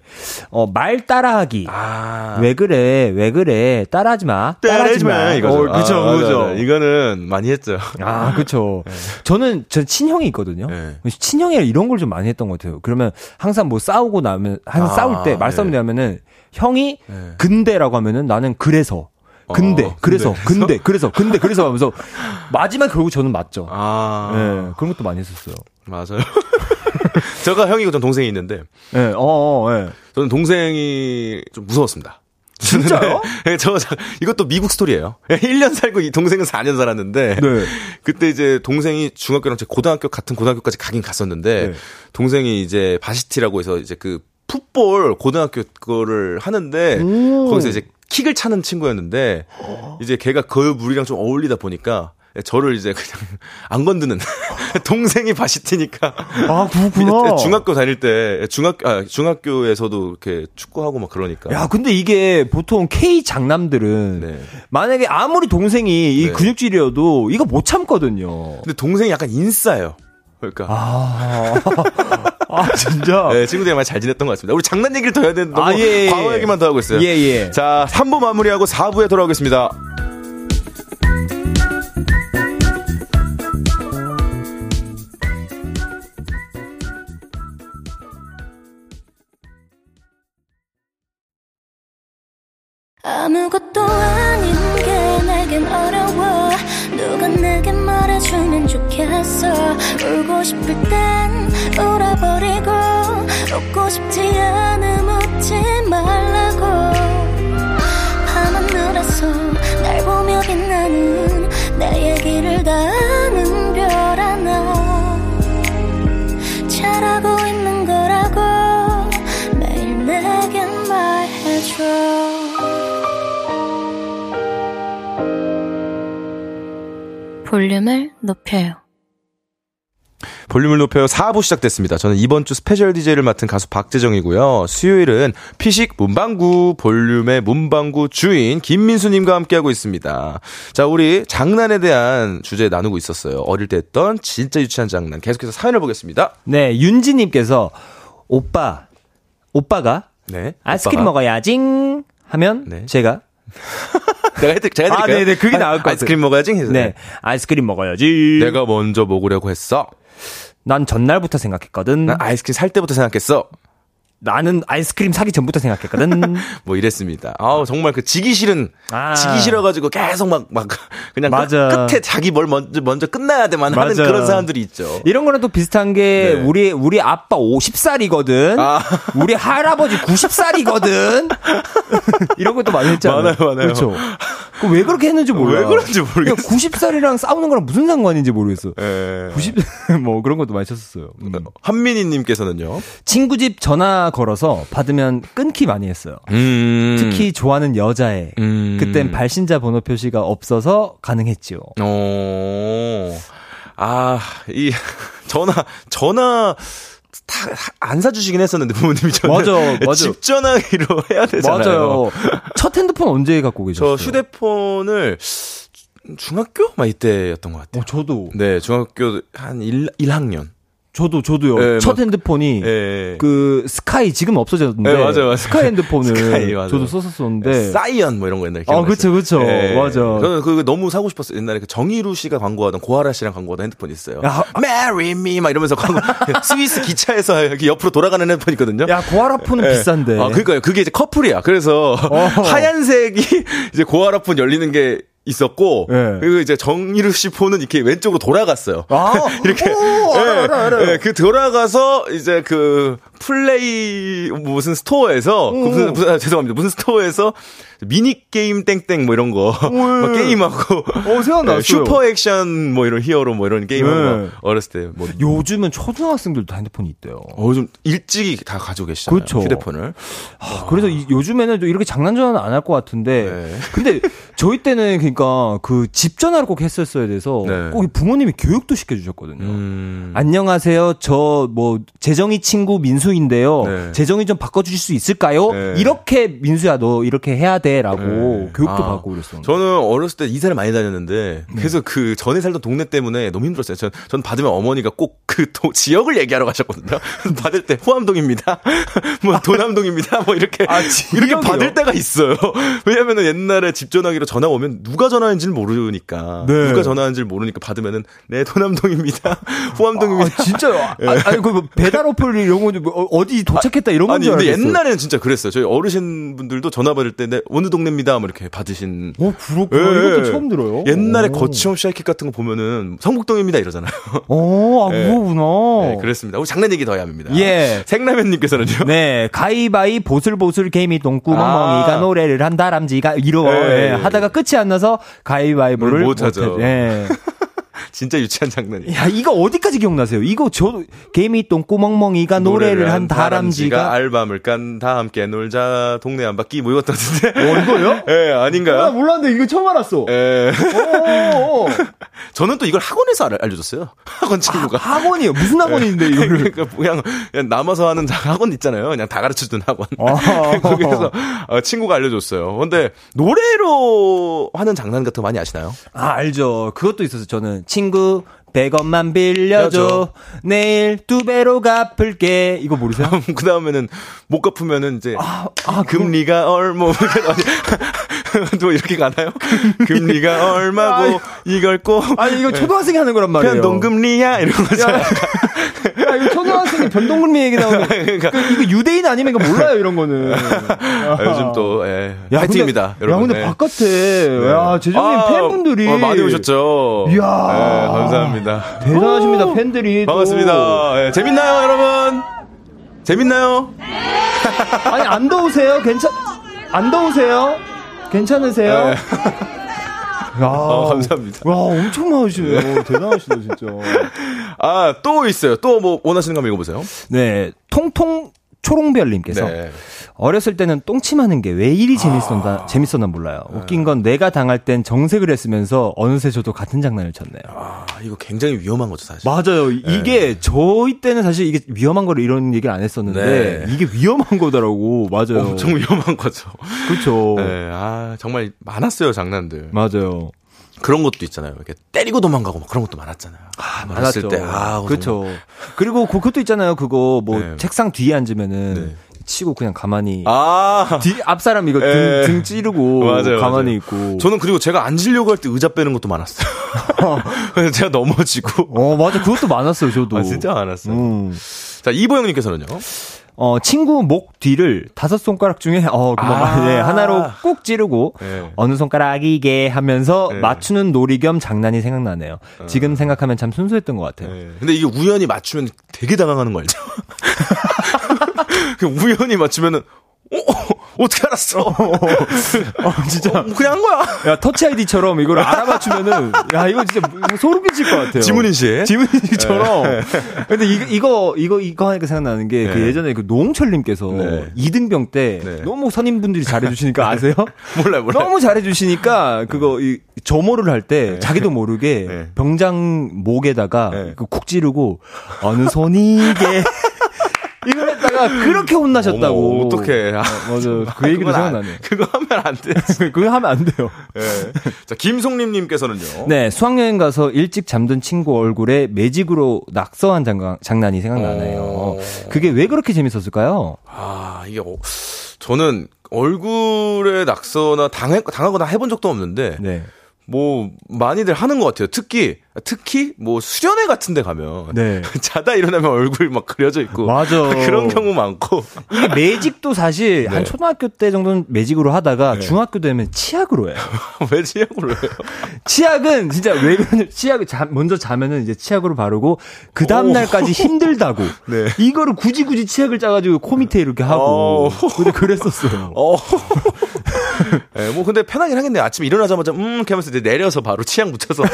Speaker 4: 어, 말 따라하기.
Speaker 1: 아.
Speaker 4: 왜 그래, 왜 그래. 따라하지 마. 따라하지 마.
Speaker 1: 이거죠.
Speaker 4: 어, 그쵸,
Speaker 1: 아,
Speaker 4: 그죠.
Speaker 1: 이거는 많이 했죠.
Speaker 4: 아, 그쵸. 저는, 전 친형이 있거든요.
Speaker 1: 네.
Speaker 4: 친형이랑 이런 걸 좀 많이 했던 것 같아요. 그러면 항상 뭐 싸우고 나면, 항상
Speaker 1: 아,
Speaker 4: 싸울 때, 말싸움이
Speaker 1: 네.
Speaker 4: 되면은, 형이
Speaker 1: 네.
Speaker 4: 근데라고 하면은 나는 그래서. 근데,
Speaker 1: 어,
Speaker 4: 그래서,
Speaker 1: 근데.
Speaker 4: 그래서, 근데, 그래서 하면서, 마지막 결국 저는 맞죠.
Speaker 1: 아.
Speaker 4: 네, 그런 것도 많이 했었어요.
Speaker 1: 맞아요. 제가 형이고 전 동생이 있는데
Speaker 4: 네, 어, 어, 예.
Speaker 1: 저는 동생이 좀 무서웠습니다.
Speaker 4: 진짜요?
Speaker 1: 네, 저, 저, 이것도 미국 스토리예요. 1년 살고 이 동생은 4년 살았는데
Speaker 4: 네.
Speaker 1: 그때 이제 동생이 중학교랑 제 고등학교 같은 고등학교까지 가긴 갔었는데
Speaker 4: 네.
Speaker 1: 동생이 이제 바시티라고 해서 이제 그 풋볼 고등학교 거를 하는데
Speaker 4: 오.
Speaker 1: 거기서 이제 킥을 차는 친구였는데 이제 걔가 그 물이랑 좀 어울리다 보니까 저를 이제 그냥 안 건드는 동생이 바시티니까
Speaker 4: 아, 그렇구나.
Speaker 1: 중학교 다닐 때 중학 아 중학교에서도 이렇게 축구하고 막 그러니까
Speaker 4: 야, 근데 이게 보통 K 장남들은
Speaker 1: 네.
Speaker 4: 만약에 아무리 동생이 이
Speaker 1: 네.
Speaker 4: 근육질이어도 이거 못 참거든요.
Speaker 1: 근데 동생이 약간 인싸예요. 그러니까
Speaker 4: 아, 아 진짜.
Speaker 1: 네, 친구들이 많이 잘 지냈던 것 같습니다. 우리 장난 얘기를 더 해야 되는데 너무
Speaker 4: 아, 예, 예.
Speaker 1: 과거 얘기만 더 하고 있어요.
Speaker 4: 예, 예.
Speaker 1: 자, 3부 마무리하고 4부에 돌아오겠습니다.
Speaker 6: 아무것도 아닌 게 내겐 어려워 누가 내게 말해주면 좋겠어. 울고 싶을 땐 울어버리고 웃고 싶지 않음 웃지 말라고. 밤하늘에서 날 보며 빛나는 볼륨을 높여요.
Speaker 1: 볼륨을 높여 4부 시작됐습니다. 저는 이번 주 special DJ를 맡은 가수 박재정이고요. 수요일은 피식 문방구 볼륨의 문방구 주인 김민수님과 함께하고 있습니다. 자, 우리 장난에 대한 주제 나누고 있었어요. 어릴 때 했던 진짜 유치한 장난. 계속해서 사연을 보겠습니다.
Speaker 4: 네, 윤지님께서 오빠, 오빠가
Speaker 1: 네.
Speaker 4: 아이스크림
Speaker 1: 오빠가.
Speaker 4: 먹어야지 하면
Speaker 1: 네.
Speaker 4: 제가
Speaker 1: 내가 해드, 제가
Speaker 4: 아,
Speaker 1: 해드릴까요?
Speaker 4: 네네, 그게 나을 것 같아요.
Speaker 1: 아이스크림 먹어야지 해서.
Speaker 4: 네, 아이스크림 먹어야지.
Speaker 1: 내가 먼저 먹으려고 했어.
Speaker 4: 난 전날부터 생각했거든.
Speaker 1: 난 아이스크림 살 때부터 생각했어.
Speaker 4: 나는 아이스크림 사기 전부터 생각했거든.
Speaker 1: 뭐 이랬습니다. 아우 정말 그 지기 싫은
Speaker 4: 아.
Speaker 1: 지기 싫어가지고 계속 막막 그냥
Speaker 4: 맞아.
Speaker 1: 끝, 에 자기 뭘 먼저 먼저 끝나야 돼만 하는
Speaker 4: 맞아.
Speaker 1: 그런 사람들이 있죠.
Speaker 4: 이런 거랑 또 비슷한 게
Speaker 1: 네.
Speaker 4: 우리 우리 아빠 50살이거든.
Speaker 1: 아.
Speaker 4: 우리 할아버지 90살이거든. 이런 것도 많이 했잖아요.
Speaker 1: 많아요, 많아요.
Speaker 4: 그렇죠. 그왜 그렇게 했는지 몰라.
Speaker 1: 왜 그런지 모르겠어요.
Speaker 4: 90살이랑 싸우는 거랑 무슨 상관인지 모르겠어.
Speaker 1: 예.
Speaker 4: 90, 뭐 그런 것도 많이 쳤었어요. 음.
Speaker 1: 한민희님께서는요.
Speaker 4: 친구 집 전화 걸어서 받으면 끊기 많이 했어요.
Speaker 1: 음.
Speaker 4: 특히 좋아하는 여자애.
Speaker 1: 음.
Speaker 4: 그땐 발신자 번호 표시가 없어서 가능했지요.
Speaker 1: 어. 아, 이 전화 전화 다 안 사주시긴 했었는데 부모님이 저는
Speaker 4: 맞아, 맞아.
Speaker 1: 집 전화기로 해야 되잖아요.
Speaker 4: 맞아요. 첫 핸드폰 언제 갖고 계셨어요?
Speaker 1: 저 휴대폰을 중학교 막 이때였던 것 같아요.
Speaker 4: 어, 저도.
Speaker 1: 네, 중학교 한 1, 1학년.
Speaker 4: 저도 저도요.
Speaker 1: 네,
Speaker 4: 첫
Speaker 1: 막-
Speaker 4: 핸드폰이
Speaker 1: 예.
Speaker 4: 그 스카이 지금 없어졌는데
Speaker 1: 네, 맞아요, 맞아요.
Speaker 4: 스카이 핸드폰을
Speaker 1: 스카이, 맞아요.
Speaker 4: 저도 썼었는데
Speaker 1: 사이언 뭐 이런 거 옛날에
Speaker 4: 아,
Speaker 1: 기억나요?
Speaker 4: 그쵸, 그쵸. 맞아.
Speaker 1: 저는 그거 너무 사고 싶었어요. 옛날에 그 정일우 씨가 광고하던 고아라 씨랑 광고하던 핸드폰 있어요.
Speaker 4: 야,
Speaker 1: Marry me 막 이러면서 광고 스위스 기차에서 이렇게 옆으로 돌아가는 핸드폰 있거든요.
Speaker 4: 야 고아라폰은
Speaker 1: 예.
Speaker 4: 비싼데.
Speaker 1: 아, 그러니까요. 그게 이제 커플이야. 그래서 하얀색이 이제 고아라폰 열리는 게 있었고
Speaker 4: 예.
Speaker 1: 그리고 이제 정일우 씨 폰은 이렇게 왼쪽으로 돌아갔어요.
Speaker 4: 아,
Speaker 1: 이렇게
Speaker 4: 오, 알아,
Speaker 1: 예,
Speaker 4: 알아, 알아요.
Speaker 1: 예, 그 돌아가서 이제 그 플레이 무슨 스토어에서 그 무슨, 무슨 아, 죄송합니다 무슨 스토어에서 미니 게임 땡땡 뭐 이런 거 막 게임하고
Speaker 4: 어, 생각났어요.
Speaker 1: 네, 슈퍼 액션 뭐 이런 히어로 뭐 이런 게임하고
Speaker 4: 네.
Speaker 1: 막 어렸을 때 뭐
Speaker 4: 요즘은 초등학생들도 핸드폰이 있대요.
Speaker 1: 어, 좀 일찍이 다 가지고 계시잖아요.
Speaker 4: 그렇죠.
Speaker 1: 휴대폰을.
Speaker 4: 아, 그래서 이- 요즘에는 또 이렇게 장난 전화는 안 할 것 같은데.
Speaker 1: 네.
Speaker 4: 근데 저희 때는 그러니까 그 집 전화를 꼭 했었어야 돼서
Speaker 1: 네.
Speaker 4: 꼭 부모님이 교육도 시켜 주셨거든요.
Speaker 1: 음.
Speaker 4: 안녕하세요. 저 뭐 재정이 친구 민수인데요.
Speaker 1: 네.
Speaker 4: 재정이 좀 바꿔주실 수 있을까요?
Speaker 1: 네.
Speaker 4: 이렇게 민수야 너 이렇게 해야 돼라고
Speaker 1: 네.
Speaker 4: 교육도
Speaker 1: 아,
Speaker 4: 받고 그랬었는데.
Speaker 1: 저는 어렸을 때 이사를 많이 다녔는데
Speaker 4: 네.
Speaker 1: 그래서 그 전에 살던 동네 때문에 너무 힘들었어요. 전, 전 받으면 어머니가 꼭 그 지역을 얘기하러 가셨거든요. 받을 때 호암동입니다. 뭐 도남동입니다. 뭐 이렇게
Speaker 4: 아,
Speaker 1: 이렇게? 받을 때가 있어요. 왜냐면은 옛날에 집 전화기로 전화 오면 누가 전화하는지를 모르니까
Speaker 4: 네.
Speaker 1: 누가 전화하는지를 모르니까 받으면은 네 도남동입니다. 호암동입니다.
Speaker 4: 아, 진짜요? 아, 아니, 그 배달 어플 이런 거 좀, 어, 어디 도착했다 이런 건
Speaker 1: 아니
Speaker 4: 줄
Speaker 1: 근데
Speaker 4: 알겠어요.
Speaker 1: 옛날에는 진짜 그랬어요. 저희 어르신 분들도 전화 받을 때 네, 어느 동네입니다. 뭐 이렇게 받으신.
Speaker 4: 어, 그렇구나.
Speaker 1: 예,
Speaker 4: 이것도
Speaker 1: 예.
Speaker 4: 처음 들어요.
Speaker 1: 옛날에
Speaker 4: 오.
Speaker 1: 거치홈 샤이킥 같은 거 보면은 성북동입니다 이러잖아요.
Speaker 4: 어, 아,
Speaker 1: 예.
Speaker 4: 그거구나.
Speaker 1: 네, 그렇습니다. 우리 장난 얘기 더 해야 합니다.
Speaker 4: 예.
Speaker 1: 생라면님께서는요.
Speaker 4: 네, 가이바이 보슬보슬 개미 똥구멍멍이가
Speaker 1: 아.
Speaker 4: 노래를 한 다람쥐가 이러
Speaker 1: 네.
Speaker 4: 예, 하다가 끝이 안 나서 가이바이보를
Speaker 1: 못 하죠.
Speaker 4: 예.
Speaker 1: 진짜 유치한 장난이.
Speaker 4: 야, 이거 어디까지 기억나세요? 이거 저 개미 똥구멍멍이가 노래를 한 다람쥐가
Speaker 1: 알밤을 깐 다 함께 놀자 동네 한 바퀴 뭐 이것도 같은데.
Speaker 4: 어, 이거요?
Speaker 1: 예, 아닌가요?
Speaker 4: 몰랐는데 이거 처음 알았어.
Speaker 1: 예.
Speaker 4: 어, 어.
Speaker 1: 저는 또 이걸 학원에서 알, 알려줬어요. 학원 친구가.
Speaker 4: 학원이요? 무슨 학원인데 이거를?
Speaker 1: 그러니까 그냥, 그냥 남아서 하는 학원 있잖아요. 그냥 다 가르쳐 주는 학원.
Speaker 4: 아.
Speaker 1: 거기서 어, 친구가 알려줬어요. 근데 노래로 하는 장난 같은 거 많이 아시나요?
Speaker 4: 아, 알죠. 그것도 있었어요. 저는 친구 100원만 빌려줘. 내일 두 배로 갚을게. 이거 모르세요?
Speaker 1: 그 다음에는 못 갚으면은 이제
Speaker 4: 아, 아,
Speaker 1: 금리가 얼마 뭐또 이렇게 가나요? 금리가 얼마고 이걸 꼭
Speaker 4: 아니 이거 초등학생이 하는 거란 말이에요.
Speaker 1: 변동금리야 이런 거죠.
Speaker 4: 야, 야, 이거 초등학생이 변동금리 얘기 나오면
Speaker 1: 그러니까
Speaker 4: 그, 이거 유대인 아니면 이거 몰라요 이런 거는.
Speaker 1: 아, 요즘 또 예,
Speaker 4: 야,
Speaker 1: 파이팅입니다,
Speaker 4: 근데,
Speaker 1: 여러분.
Speaker 4: 야 근데
Speaker 1: 네.
Speaker 4: 바깥에 야 재정님
Speaker 1: 아,
Speaker 4: 팬분들이
Speaker 1: 어, 많이 오셨죠.
Speaker 4: 이야.
Speaker 1: 네, 감사합니다.
Speaker 4: 대단하십니다 팬들이. 또.
Speaker 1: 반갑습니다. 예, 재밌나요, 여러분? 재밌나요?
Speaker 4: 아니 안 더우세요? 괜찮? 안 더우세요? 괜찮으세요?
Speaker 1: 네.
Speaker 4: 야,
Speaker 1: 어, 감사합니다.
Speaker 4: 와 엄청 많으시네요. 대단하시다 진짜.
Speaker 1: 아, 또 있어요. 또 뭐 원하시는 거 한번 읽어보세요.
Speaker 4: 네, 통통 초롱별님께서
Speaker 1: 네.
Speaker 4: 어렸을 때는 똥침하는 게 왜 이리 재밌었나 재밌었나 몰라요. 웃긴 건 내가 당할 땐 정색을 했으면서 어느새 저도 같은 장난을 쳤네요.
Speaker 1: 아, 이거 굉장히 위험한 거죠, 사실.
Speaker 4: 맞아요. 이게 저희 때는 사실 이게 위험한 거를 이런 얘기를 안 했었는데
Speaker 1: 네.
Speaker 4: 이게 위험한 거더라고. 맞아요.
Speaker 1: 엄청 위험한 거죠.
Speaker 4: 그렇죠.
Speaker 1: 네, 아, 정말 많았어요, 장난들.
Speaker 4: 맞아요.
Speaker 1: 그런 것도 있잖아요. 이렇게 때리고 도망가고 막 그런 것도 많았잖아요. 아, 어렸을 때. 아,
Speaker 4: 그렇죠. 그리고 그- 그것도 있잖아요. 그거 뭐
Speaker 1: 네.
Speaker 4: 책상 뒤에 앉으면은
Speaker 1: 네.
Speaker 4: 치고 그냥 가만히
Speaker 1: 아,
Speaker 4: 뒤앞 사람 이거 등,
Speaker 1: 예.
Speaker 4: 등 찌르고
Speaker 1: 맞아요,
Speaker 4: 가만히
Speaker 1: 맞아요.
Speaker 4: 있고.
Speaker 1: 저는 그리고 제가 앉으려고 할 때 의자 빼는 것도 많았어요. 그래서 제가 넘어지고.
Speaker 4: 어 맞아 그것도 많았어요 저도.
Speaker 1: 아, 진짜 많았어요.
Speaker 4: 음.
Speaker 1: 자, 이보 영님께서는요.
Speaker 4: 어 친구 목 뒤를 다섯 손가락 중에 어 그만
Speaker 1: 아.
Speaker 4: 네, 하나로 꾹 찌르고
Speaker 1: 네.
Speaker 4: 어느 손가락이게 하면서
Speaker 1: 네.
Speaker 4: 맞추는 놀이 겸 장난이 생각나네요. 지금 생각하면 참 순수했던 것 같아요.
Speaker 1: 네. 근데 이게 우연히 맞추면 되게 당황하는 거 알죠? 그 우연히 맞추면은, 어, 어, 떻게 알았어?
Speaker 4: 어, 진짜.
Speaker 1: 그냥 한 거야.
Speaker 4: 야 터치 아이디처럼 이걸 알아맞추면은 야 이거 진짜 소름 끼칠 것 같아요.
Speaker 1: 지문인식.
Speaker 4: 지문인식처럼. 근데 이거 이거 이거 이거 하니까 생각나는 게그
Speaker 1: 네.
Speaker 4: 예전에 그 노홍철님께서
Speaker 1: 네.
Speaker 4: 이등병 때
Speaker 1: 네.
Speaker 4: 너무 선임분들이 잘해주시니까 아세요?
Speaker 1: 몰라요, 몰라요.
Speaker 4: 너무 잘해주시니까 그거 이 점호를 할 때 자기도 모르게
Speaker 1: 네.
Speaker 4: 병장 목에다가
Speaker 1: 네.
Speaker 4: 그쿡 찌르고 어느 손이 이게 이걸 했다가 그렇게 혼나셨다고.
Speaker 1: 어머, 어떡해. 아,
Speaker 4: 맞아. 그 얘기도 생각나네.
Speaker 1: 그거 하면 안 돼.
Speaker 4: 그거 하면 안 돼요.
Speaker 1: 네. 자, 김송림님께서는요.
Speaker 4: 네, 수학여행 가서 일찍 잠든 친구 얼굴에 매직으로 낙서한 장난, 장난이 생각나네요.
Speaker 1: 어.
Speaker 4: 그게 왜 그렇게 재밌었을까요?
Speaker 1: 아, 이게, 어, 저는 얼굴에 낙서나 당해, 당하거나 해본 적도 없는데,
Speaker 4: 네.
Speaker 1: 뭐, 많이들 하는 것 같아요. 특히, 특히 뭐 수련회 같은 데 가면
Speaker 4: 네.
Speaker 1: 자다 일어나면 얼굴 막 그려져 있고
Speaker 4: 맞아.
Speaker 1: 그런 경우 많고
Speaker 4: 이게 매직도 사실 한
Speaker 1: 네.
Speaker 4: 초등학교 때 정도는 매직으로 하다가 중학교 되면 치약으로 해요.
Speaker 1: 왜 지역으로 해요?
Speaker 4: 치약은 진짜 왜 그러냐 치약을 자, 먼저 자면은 이제 치약으로 바르고 그 다음 날까지 힘들다고
Speaker 1: 네.
Speaker 4: 이거를 굳이 굳이 치약을 짜가지고 코 밑에 이렇게 하고
Speaker 1: 어.
Speaker 4: 근데 그랬었어요.
Speaker 1: 어. 예, 뭐 근데 편하긴 하겠네요. 아침에 일어나자마자 음 이렇게 하면서 이제 내려서 바로 치약 묻혀서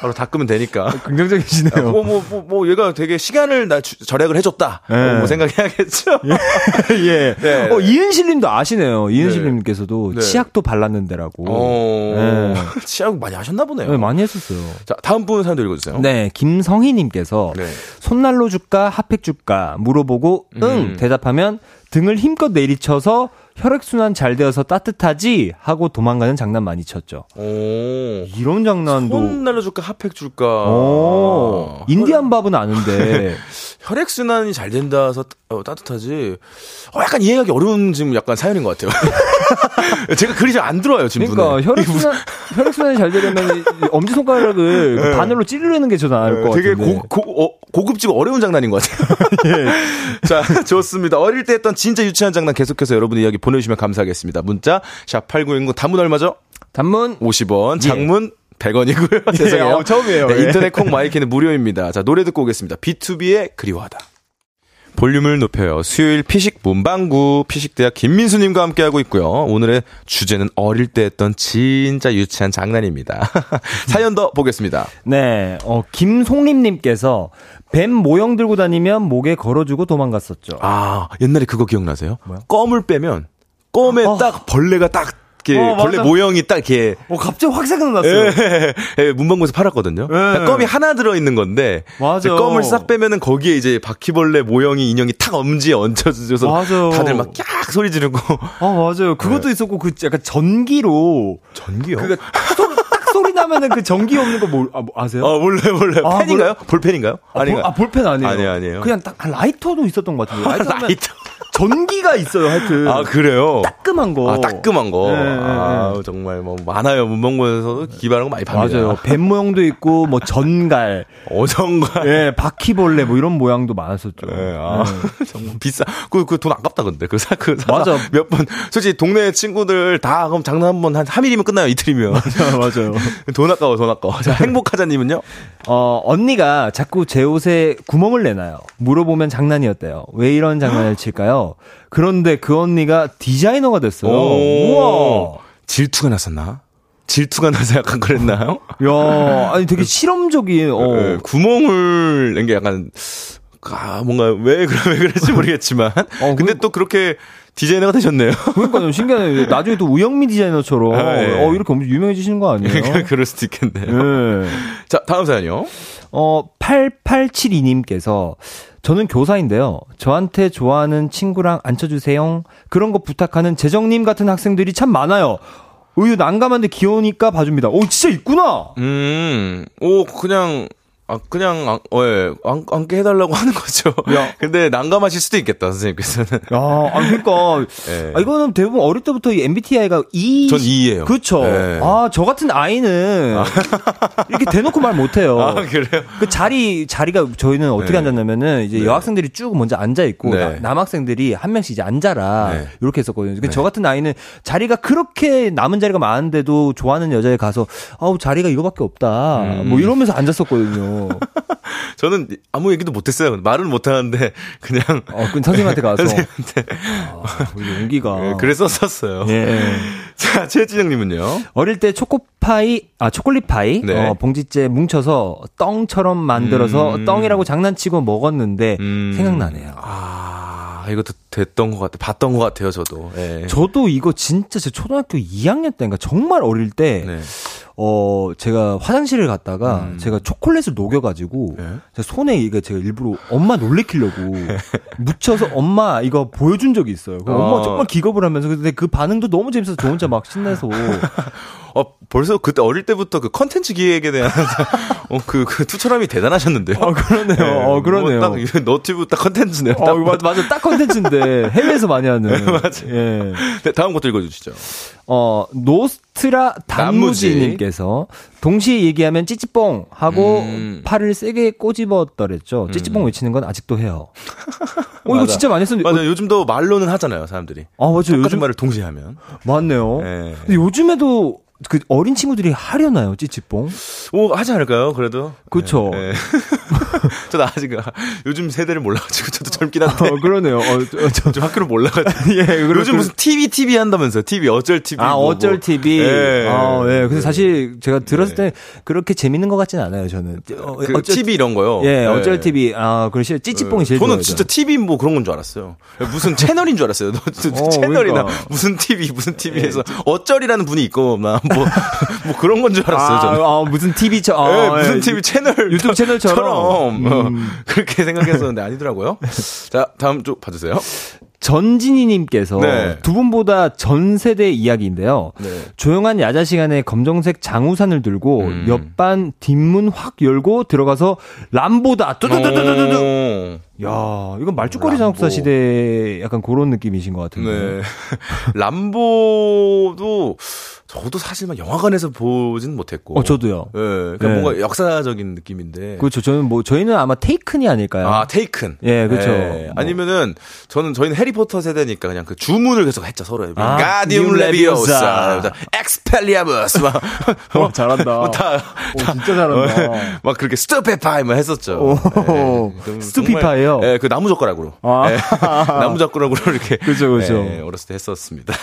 Speaker 1: 바로 닦으면 되니까.
Speaker 4: 긍정적이시네요.
Speaker 1: 뭐, 뭐, 뭐, 뭐, 얘가 되게 시간을 나 주- 절약을 해줬다.
Speaker 4: 네.
Speaker 1: 어, 뭐 생각해야겠죠.
Speaker 4: 예.
Speaker 1: 네.
Speaker 4: 어, 이은실 님도 아시네요. 이은실님께서도
Speaker 1: 네.
Speaker 4: 치약도 발랐는데라고.
Speaker 1: 어,
Speaker 4: 네.
Speaker 1: 치약 많이 하셨나 보네요.
Speaker 4: 네, 많이 했었어요.
Speaker 1: 자, 다음 분 사연도 읽어주세요.
Speaker 4: 네, 김성희 님께서
Speaker 1: 네.
Speaker 4: 손난로 줄까 핫팩 줄까 물어보고 응
Speaker 1: 음.
Speaker 4: 대답하면 등을 힘껏 내리쳐서 혈액순환 잘 되어서 따뜻하지 하고 도망가는 장난 많이 쳤죠.
Speaker 1: 오.
Speaker 4: 이런 장난도
Speaker 1: 손 날려줄까, 핫팩 줄까.
Speaker 4: 오,
Speaker 1: 아,
Speaker 4: 인디안 밥은 아는데
Speaker 1: 혈액 순환이 잘 된다서 어, 따뜻하지. 어, 약간 이해하기 어려운 지금 약간 사연인 것 같아요. 제가 글이 잘 안 들어와요, 지금.
Speaker 4: 그러니까
Speaker 1: 분에.
Speaker 4: 혈액 순환 혈액 순환이 잘 되려면 이- 엄지 손가락을 그 바늘로 찌르는 게 저 나을 것
Speaker 1: 네. 되게
Speaker 4: 같은데.
Speaker 1: 고, 고, 어, 고급지고 어려운 장난인 것 같아요. 자, 좋습니다. 어릴 때 했던 진짜 유치한 장난 계속해서 여러분 이야기 보내주시면 감사하겠습니다. 문자, 샵 8910 단문 얼마죠?
Speaker 4: 단문
Speaker 1: 50원, 장문 100원이고요. 죄송해요.
Speaker 4: 예, 어, 처음이에요.
Speaker 1: 네,
Speaker 4: 예.
Speaker 1: 인터넷 콩 마이케이는 무료입니다. 자, 노래 듣고 오겠습니다. B2B의 그리워하다. 볼륨을 높여요. 수요일 피식 문방구 피식대학 김민수님과 함께하고 있고요. 오늘의 주제는 어릴 때 했던 진짜 유치한 장난입니다. 사연 더 보겠습니다.
Speaker 4: 네, 어, 김송림님께서 뱀 모형 들고 다니면 목에 걸어주고 도망갔었죠.
Speaker 1: 아, 옛날에 그거 기억나세요? 껌을 빼면 껌에 딱 벌레가 딱 이렇게
Speaker 4: 어,
Speaker 1: 벌레. 모형이 딱 이렇게
Speaker 4: 어, 갑자기 확 생각났어요.
Speaker 1: 예, 예, 문방구에서 팔았거든요.
Speaker 4: 예.
Speaker 1: 껌이 하나 들어 있는 건데
Speaker 4: 맞아.
Speaker 1: 껌을 싹 빼면은 거기에 이제 바퀴벌레 모형이 인형이 탁 엄지에 얹혀져서
Speaker 4: 맞아.
Speaker 1: 다들 막 깍 소리 지르고
Speaker 4: 아, 맞아요. 그것도 있었고, 그 약간 전기로.
Speaker 1: 전기요?
Speaker 4: 그니까 딱 소리, 나면은 그 전기 없는 거 뭘, 아, 뭐 아세요?
Speaker 1: 아 몰라요 몰라요.
Speaker 4: 아,
Speaker 1: 펜인가요? 볼펜인가요?
Speaker 4: 아? 볼, 아, 볼펜 아니에요.
Speaker 1: 아니에요, 아니에요.
Speaker 4: 그냥 딱, 아, 라이터도 있었던 것 같은데. 라이터
Speaker 1: 라이터.
Speaker 4: 전기가 있어요, 하여튼.
Speaker 1: 아 그래요?
Speaker 4: 따끔한 거.
Speaker 1: 아 따끔한 거.
Speaker 4: 네, 네,
Speaker 1: 아 정말 뭐 많아요 문방구에서 기발한 거 많이 팝니다.
Speaker 4: 맞아요. 뱀 모형도 있고, 뭐, 전갈,
Speaker 1: 어정가.
Speaker 4: 예, 바퀴벌레, 뭐, 이런 모양도 많았었죠.
Speaker 1: 네, 아, 정말 비싸. 그, 그 돈 아깝다, 근데. 그 사, 그 사.
Speaker 4: 맞아.
Speaker 1: 몇 번. 솔직히 동네 친구들 다 그럼 장난 한 번, 한 3일이면 끝나요, 이틀이면.
Speaker 4: 맞아요.
Speaker 1: 돈 아까워, 돈 아까워. 자, 행복하자 님은요?
Speaker 4: 어, 언니가 자꾸 제 옷에 구멍을 내놔요. 물어보면 장난이었대요. 왜 이런 장난을 칠까요? 그런데 그 언니가 디자이너가 됐어요. 우와.
Speaker 1: 질투가 났었나? 질투가 나서 약간 그랬나요?
Speaker 4: 야, 아니 되게 실험적인, 어.
Speaker 1: 네, 구멍을 낸 게 약간, 아, 뭔가, 왜, 그래, 왜 그랬지 모르겠지만.
Speaker 4: 어,
Speaker 1: 근데 또 그렇게 디자이너가 되셨네요.
Speaker 4: 그러니까요, 신기하네요. 나중에 또 우영미 디자이너처럼,
Speaker 1: 아, 예.
Speaker 4: 어, 이렇게 엄청 유명해지시는 거 아니에요?
Speaker 1: 그럴 수도 있겠네요.
Speaker 4: 예.
Speaker 1: 자, 다음 사연이요.
Speaker 4: 어, 8872님께서 저는 교사인데요. 저한테 좋아하는 친구랑 앉혀주세요. 그런 거 부탁하는 재정님 같은 학생들이 참 많아요. 우유 난감한데 귀여우니까 봐줍니다. 오, 진짜 있구나!
Speaker 1: 음, 오, 그냥, 아, 그냥, 안, 어, 예, 안, 안게 해달라고 하는 거죠.
Speaker 4: 야.
Speaker 1: 근데 난감하실 수도 있겠다, 선생님께서는.
Speaker 4: 야, 아, 그러니까.
Speaker 1: 예.
Speaker 4: 아, 이거는 대부분 어릴 때부터 이 MBTI가 E.
Speaker 1: 전 E예요.
Speaker 4: 그쵸.
Speaker 1: 예.
Speaker 4: 아, 저 같은 아이는 이렇게 대놓고 말 못해요.
Speaker 1: 아, 그래요?
Speaker 4: 그 자리, 자리가 저희는 어떻게
Speaker 1: 네.
Speaker 4: 앉았냐면은 이제
Speaker 1: 네.
Speaker 4: 여학생들이 쭉 먼저 앉아있고
Speaker 1: 네.
Speaker 4: 나- 남학생들이 한 명씩 이제 앉아라.
Speaker 1: 네.
Speaker 4: 이렇게 했었거든요. 근데 저 같은 아이는 자리가 그렇게 남은 자리가 많은데도 좋아하는 여자에 가서 아우, 자리가 이거밖에 없다.
Speaker 1: 음.
Speaker 4: 뭐 이러면서 앉았었거든요.
Speaker 1: 저는 아무 얘기도 못했어요. 말은 못하는데, 그냥.
Speaker 4: 어, 그 선생님한테 가서.
Speaker 1: 선생님한테.
Speaker 4: 아, 우리 용기가.
Speaker 1: 예, 그랬었었어요.
Speaker 4: 예.
Speaker 1: 자, 최지정님은요?
Speaker 4: 어릴 때 초코파이, 아, 초콜릿 파이,
Speaker 1: 네.
Speaker 4: 어, 봉지째 뭉쳐서 떵처럼 만들어서
Speaker 1: 음.
Speaker 4: 떡이라고 장난치고 먹었는데
Speaker 1: 음.
Speaker 4: 생각나네요.
Speaker 1: 아, 이것도 됐던 것 같아. 봤던 것 같아요, 저도. 예.
Speaker 4: 저도 이거 진짜 제 초등학교 2학년 때인가 정말 어릴 때,
Speaker 1: 네.
Speaker 4: 어, 제가 화장실을 갔다가
Speaker 1: 음.
Speaker 4: 제가 초콜릿을 녹여가지고
Speaker 1: 네.
Speaker 4: 제 손에 이거 제가 일부러 엄마 놀래키려고 묻혀서 엄마 이거 보여준 적이 있어요.
Speaker 1: 어.
Speaker 4: 엄마 정말 기겁을 하면서 근데 그 반응도 너무 재밌어서 저 혼자 막 신나서
Speaker 1: 어, 벌써 그때 어릴 때부터 그 컨텐츠 기획에 대한 어, 그, 그 투철함이 대단하셨는데요.
Speaker 4: 어, 그러네요. 어, 그러네요.
Speaker 1: 뭐 딱, 너튜브 딱 컨텐츠네요.
Speaker 4: 어, 맞아, 맞아. 딱 컨텐츠인데, 해외에서 많이 하는.
Speaker 1: 맞아.
Speaker 4: 예.
Speaker 1: 네, 다음 것도 읽어주시죠.
Speaker 4: 어, 노스트라 단무지님께서 동시에 얘기하면 찌찌뽕 하고
Speaker 1: 음.
Speaker 4: 팔을 세게 꼬집었더랬죠. 찌찌뽕 외치는 건 아직도 해요. 어, 이거. 진짜 많이 했었는데.
Speaker 1: 맞아요. 요즘도 말로는 하잖아요, 사람들이.
Speaker 4: 아, 맞아요. 요즘,
Speaker 1: 말을 동시에 하면.
Speaker 4: 맞네요.
Speaker 1: 네.
Speaker 4: 근데 요즘에도 그 어린 친구들이 하려나요, 찌찌뽕?
Speaker 1: 오, 하지 않을까요, 그래도?
Speaker 4: 그쵸.
Speaker 1: 네. 저도 아직 요즘 세대를 몰라가지고 저도 젊긴 한데.
Speaker 4: 어, 그러네요. 어, 저, 저,
Speaker 1: 좀 학교를 몰라가지고.
Speaker 4: 예, 그렇-
Speaker 1: 요즘 무슨 TV, TV 한다면서요? TV, 어쩔 TV.
Speaker 4: 아,
Speaker 1: 뭐,
Speaker 4: 어쩔
Speaker 1: 뭐.
Speaker 4: TV.
Speaker 1: 예.
Speaker 4: 아, 예. 근데
Speaker 1: 네.
Speaker 4: 사실 제가 들었을 때 그렇게 재밌는 것 같진 않아요, 저는. 어,
Speaker 1: 그
Speaker 4: 어쩔
Speaker 1: TV 이런 거요.
Speaker 4: 예,
Speaker 1: 네.
Speaker 4: 어쩔 TV. 아, 그러시 찌찌뽕이 제일
Speaker 1: 저는
Speaker 4: 좋아요,
Speaker 1: 진짜 TV 뭐 그런 건 줄 알았어요. 무슨 채널인 줄 알았어요. 너
Speaker 4: 어,
Speaker 1: 채널이나
Speaker 4: 그러니까.
Speaker 1: 무슨 TV, 무슨 TV에서 어쩔이라는 분이 있고, 막 뭐, 뭐 그런 건 줄 알았어요. 저는.
Speaker 4: 아, 아, 무슨 TV처, 아,
Speaker 1: 예, 무슨
Speaker 4: 예.
Speaker 1: TV 채널
Speaker 4: 유튜브 채널처럼.
Speaker 1: 처럼, 어,
Speaker 4: 음.
Speaker 1: 그렇게 생각했었는데 아니더라고요. 자 다음 쪽 봐주세요.
Speaker 4: 전진희님께서
Speaker 1: 네.
Speaker 4: 두 분보다 전 세대 이야기인데요.
Speaker 1: 네.
Speaker 4: 조용한 야자 시간에 검정색 장우산을 들고
Speaker 1: 음.
Speaker 4: 옆반 뒷문 확 열고 들어가서 람보다 뚜두두두두두.
Speaker 1: 오.
Speaker 4: 야, 이건 말죽거리. 잔혹사 시대 약간 그런 느낌이신 것 같은데.
Speaker 1: 네. 람보도 저도 사실 막 영화관에서 보진 못했고.
Speaker 4: 어, 저도요.
Speaker 1: 예, 그러니까
Speaker 4: 네.
Speaker 1: 뭔가 역사적인 느낌인데.
Speaker 4: 그렇죠. 저는 뭐 저희는 아마 테이큰이 아닐까요?
Speaker 1: 아, 테이큰.
Speaker 4: 예, 그렇죠.
Speaker 1: 예.
Speaker 4: 뭐.
Speaker 1: 아니면은 저는 저희는 해리포터 세대니까 그냥 그 주문을 계속 했죠 서로.
Speaker 4: 아,
Speaker 1: 가디움
Speaker 4: 디움
Speaker 1: Leviosa. Expelliarmus 막.
Speaker 4: 어, 잘한다.
Speaker 1: 뭐 다,
Speaker 4: 오, 진짜 잘한다.
Speaker 1: 막 그렇게 Stupefy 뭐 했었죠.
Speaker 4: 오,
Speaker 1: 예, 좀
Speaker 4: Stupefy요?
Speaker 1: 예, 그 나무 젓가락으로.
Speaker 4: 아.
Speaker 1: 예, 나무 젓가락으로 이렇게.
Speaker 4: 그죠, 그죠.
Speaker 1: 예, 어렸을 때 했었습니다.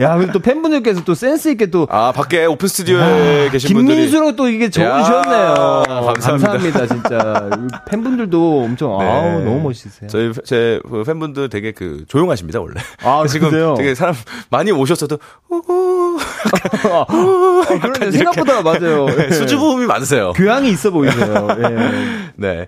Speaker 4: 야, 그리고 또 팬분들께서 또 센스 있게 또
Speaker 1: 아, 밖에 오픈 스튜디오에 계신 분들이.
Speaker 4: 김민수로 또 이게 적으셨네요.
Speaker 1: 야, 감사합니다.
Speaker 4: 진짜. 팬분들도 엄청
Speaker 1: 네.
Speaker 4: 아우 너무 멋있으세요.
Speaker 1: 저희 제 팬분들 되게 그 조용하십니다 원래.
Speaker 4: 아,
Speaker 1: 지금
Speaker 4: 근데요?
Speaker 1: 되게 사람 많이 오셨어도
Speaker 4: 아, 아, 그러네 생각보다 맞아요.
Speaker 1: 네,
Speaker 4: 예.
Speaker 1: 수줍음이 많으세요.
Speaker 4: 교양이 있어 보이세요. 예.
Speaker 1: 네.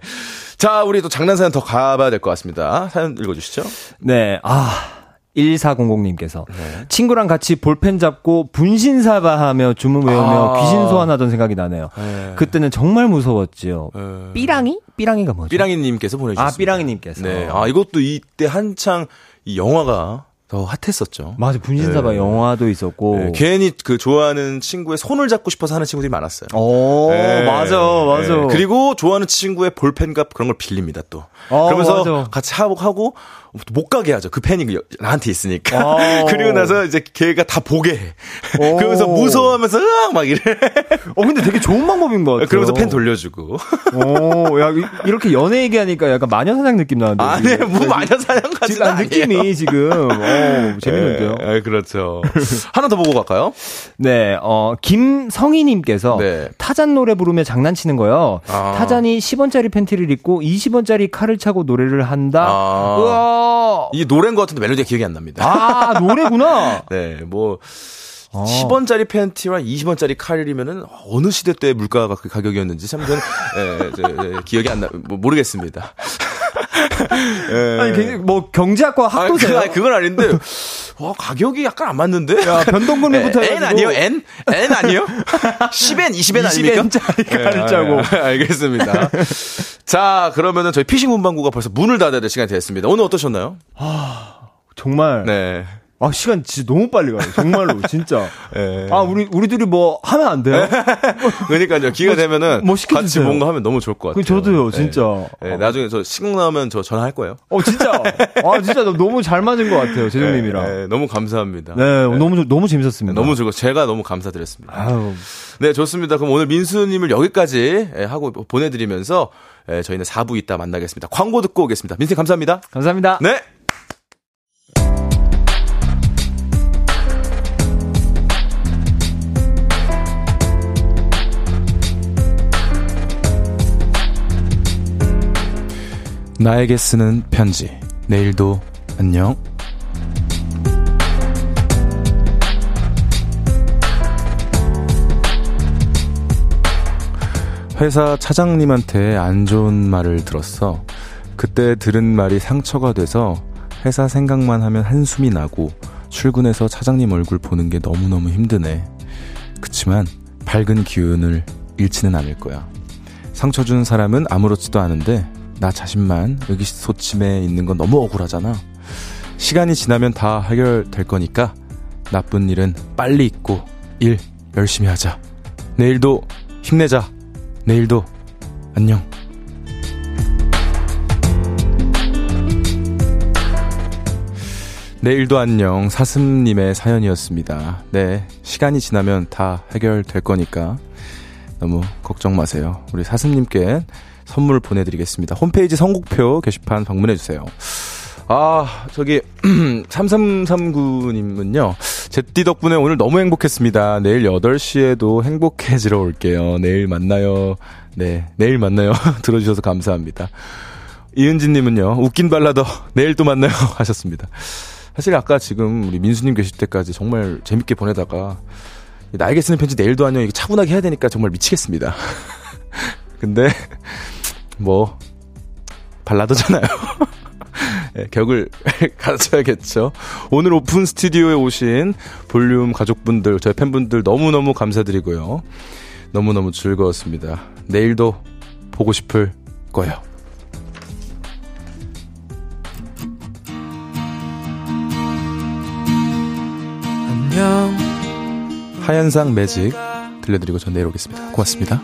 Speaker 1: 자, 우리 또 장난 사연 더 가봐야 될 것 같습니다. 사연 읽어주시죠.
Speaker 4: 네, 아. 1400님께서
Speaker 1: 네.
Speaker 4: 친구랑 같이 볼펜 잡고 분신사바하며 주문 외우며
Speaker 1: 아.
Speaker 4: 귀신 소환하던 생각이 나네요.
Speaker 1: 네.
Speaker 4: 그때는 정말 무서웠지요.
Speaker 1: 어,
Speaker 4: 삐랑이? 삐랑이가 뭐죠?
Speaker 1: 삐랑이님께서 보내주셨습니다.
Speaker 4: 아, 삐랑이님께서.
Speaker 1: 네. 아, 이것도 이때 한창 이 영화가 더 핫했었죠.
Speaker 4: 맞아, 분신사바
Speaker 1: 네.
Speaker 4: 영화도 있었고.
Speaker 1: 네, 괜히 그 좋아하는 친구의 손을 잡고 싶어서 하는 친구들이 많았어요.
Speaker 4: 오,
Speaker 1: 네.
Speaker 4: 맞아, 맞아.
Speaker 1: 네. 그리고 좋아하는 친구의 볼펜값 그런 걸 빌립니다 또.
Speaker 4: 어,
Speaker 1: 그러면서
Speaker 4: 맞아.
Speaker 1: 같이 하고 하고 못 가게 하죠. 그 여- 나한테 있으니까.
Speaker 4: 어.
Speaker 1: 그리고 나서 이제 걔가 다 보게 해.
Speaker 4: 오.
Speaker 1: 그러면서 무서워하면서 으악 막 이래.
Speaker 4: 어, 근데 되게 좋은 방법인 것 같아요.
Speaker 1: 그러면서 펜 돌려주고.
Speaker 4: 오, 야, 이- 이렇게 연애 얘기하니까 약간 마녀 사냥 느낌 나는데.
Speaker 1: 아니
Speaker 4: 지금.
Speaker 1: 뭐 마녀 사냥 같은
Speaker 4: 지금 아, 느낌이 지금, 어, 재밌는데요.
Speaker 1: 네, 그렇죠. 하나 더 보고 갈까요?
Speaker 4: 네, 어, 김성희님께서
Speaker 1: 네.
Speaker 4: 타잔 노래 부르며 장난치는 거요.
Speaker 1: 아.
Speaker 4: 타잔이 10원짜리 팬티를 입고 20원짜리 칼을 차고 노래를 한다.
Speaker 1: 아.
Speaker 4: 우와.
Speaker 1: 이게 노래인 것 같은데 멜로디가 기억이 안 납니다.
Speaker 4: 아, 노래구나.
Speaker 1: 네, 뭐
Speaker 4: 어.
Speaker 1: 10원짜리 팬티와 20원짜리 칼이면은 어느 시대 때 물가가 그 가격이었는지 참 저는 예, 저, 예, 기억이 안 나, 뭐, 모르겠습니다. 예.
Speaker 4: 아니, 굉장히 뭐 경제학과 학도세요.
Speaker 1: 그, 아니, 그 건 아닌데, 와, 가격이 약간 안 맞는데?
Speaker 4: 야, 변동금리부터
Speaker 1: 에, N
Speaker 4: 해가지고.
Speaker 1: 아니에요? N? N 아니에요? 10N, 20N 아닙니까?
Speaker 4: 20N짜리 칼을
Speaker 1: 예,
Speaker 4: 짜고.
Speaker 1: 예, 알겠습니다. 자, 그러면은 저희 피싱 문방구가 벌써 문을 닫아야 될 시간이 됐습니다. 오늘 어떠셨나요?
Speaker 4: 정말.
Speaker 1: 네.
Speaker 4: 아, 시간 진짜 너무 빨리 가요. 정말로, 진짜.
Speaker 1: 예.
Speaker 4: 아, 우리, 우리들이 뭐 하면 안 돼요?
Speaker 1: 그러니까요. 기회가 되면은
Speaker 4: 뭐
Speaker 1: 같이. 뭔가 하면 너무 좋을 것 같아요.
Speaker 4: 그 저도요,
Speaker 1: 네.
Speaker 4: 진짜.
Speaker 1: 네, 나중에 저 시국 나오면 저 전화할 거예요.
Speaker 4: 어, 진짜. 아, 진짜 너무 잘 맞은 것 같아요, 재정님이랑.
Speaker 1: 네, 네, 너무 감사합니다.
Speaker 4: 네, 너무, 너무 재밌었습니다.
Speaker 1: 너무 즐거. 제가 너무 감사드렸습니다.
Speaker 4: 아유.
Speaker 1: 네, 좋습니다. 그럼 오늘 민수님을 여기까지 예, 하고 보내드리면서 예, 저희는 4부 이따 만나겠습니다. 광고 듣고 오겠습니다. 민수님 감사합니다.
Speaker 4: 감사합니다.
Speaker 1: 네.
Speaker 7: 나에게 쓰는 편지. 내일도 안녕. 회사 차장님한테 안 좋은 말을 들었어. 그때 들은 말이 상처가 돼서 회사 생각만 하면 한숨이 나고 출근해서 차장님 얼굴 보는 게 너무너무 힘드네.
Speaker 1: 그치만 밝은 기운을 잃지는 않을 거야. 상처 준 사람은 아무렇지도 않은데 나 자신만 의기소침해 있는 건 너무 억울하잖아. 시간이 지나면 다 해결될 거니까 나쁜 일은 빨리 잊고 일 열심히 하자. 내일도 힘내자. 내일도 안녕. 내일도 안녕 사슴님의 사연이었습니다. 네, 시간이 지나면 다 해결될 거니까 너무 걱정 마세요. 우리 사슴님께 선물 보내드리겠습니다. 홈페이지 선곡표 게시판 방문해주세요. 아, 저기, 3339님은요, 제띠 덕분에 오늘 너무 행복했습니다. 내일 8시에도 행복해지러 올게요. 내일 만나요. 네, 내일 만나요. 들어주셔서 감사합니다. 이은지님은요, 웃긴 발라더, 내일 또 만나요. 하셨습니다. 사실 아까 지금 우리 민수님 계실 때까지 정말 재밌게 보내다가, 나에게 쓰는 편지 내일도 안녕, 이거 차분하게 해야 되니까 정말 미치겠습니다. 근데, 뭐, 발라더잖아요. 네, 격을 가져야겠죠. 오늘 오픈 스튜디오에 오신 볼륨 가족분들, 저희 팬분들 너무너무 감사드리고요. 너무너무 즐거웠습니다. 내일도 보고 싶을 거예요. 안녕. 하얀상 매직 들려드리고 전 내일 오겠습니다. 고맙습니다.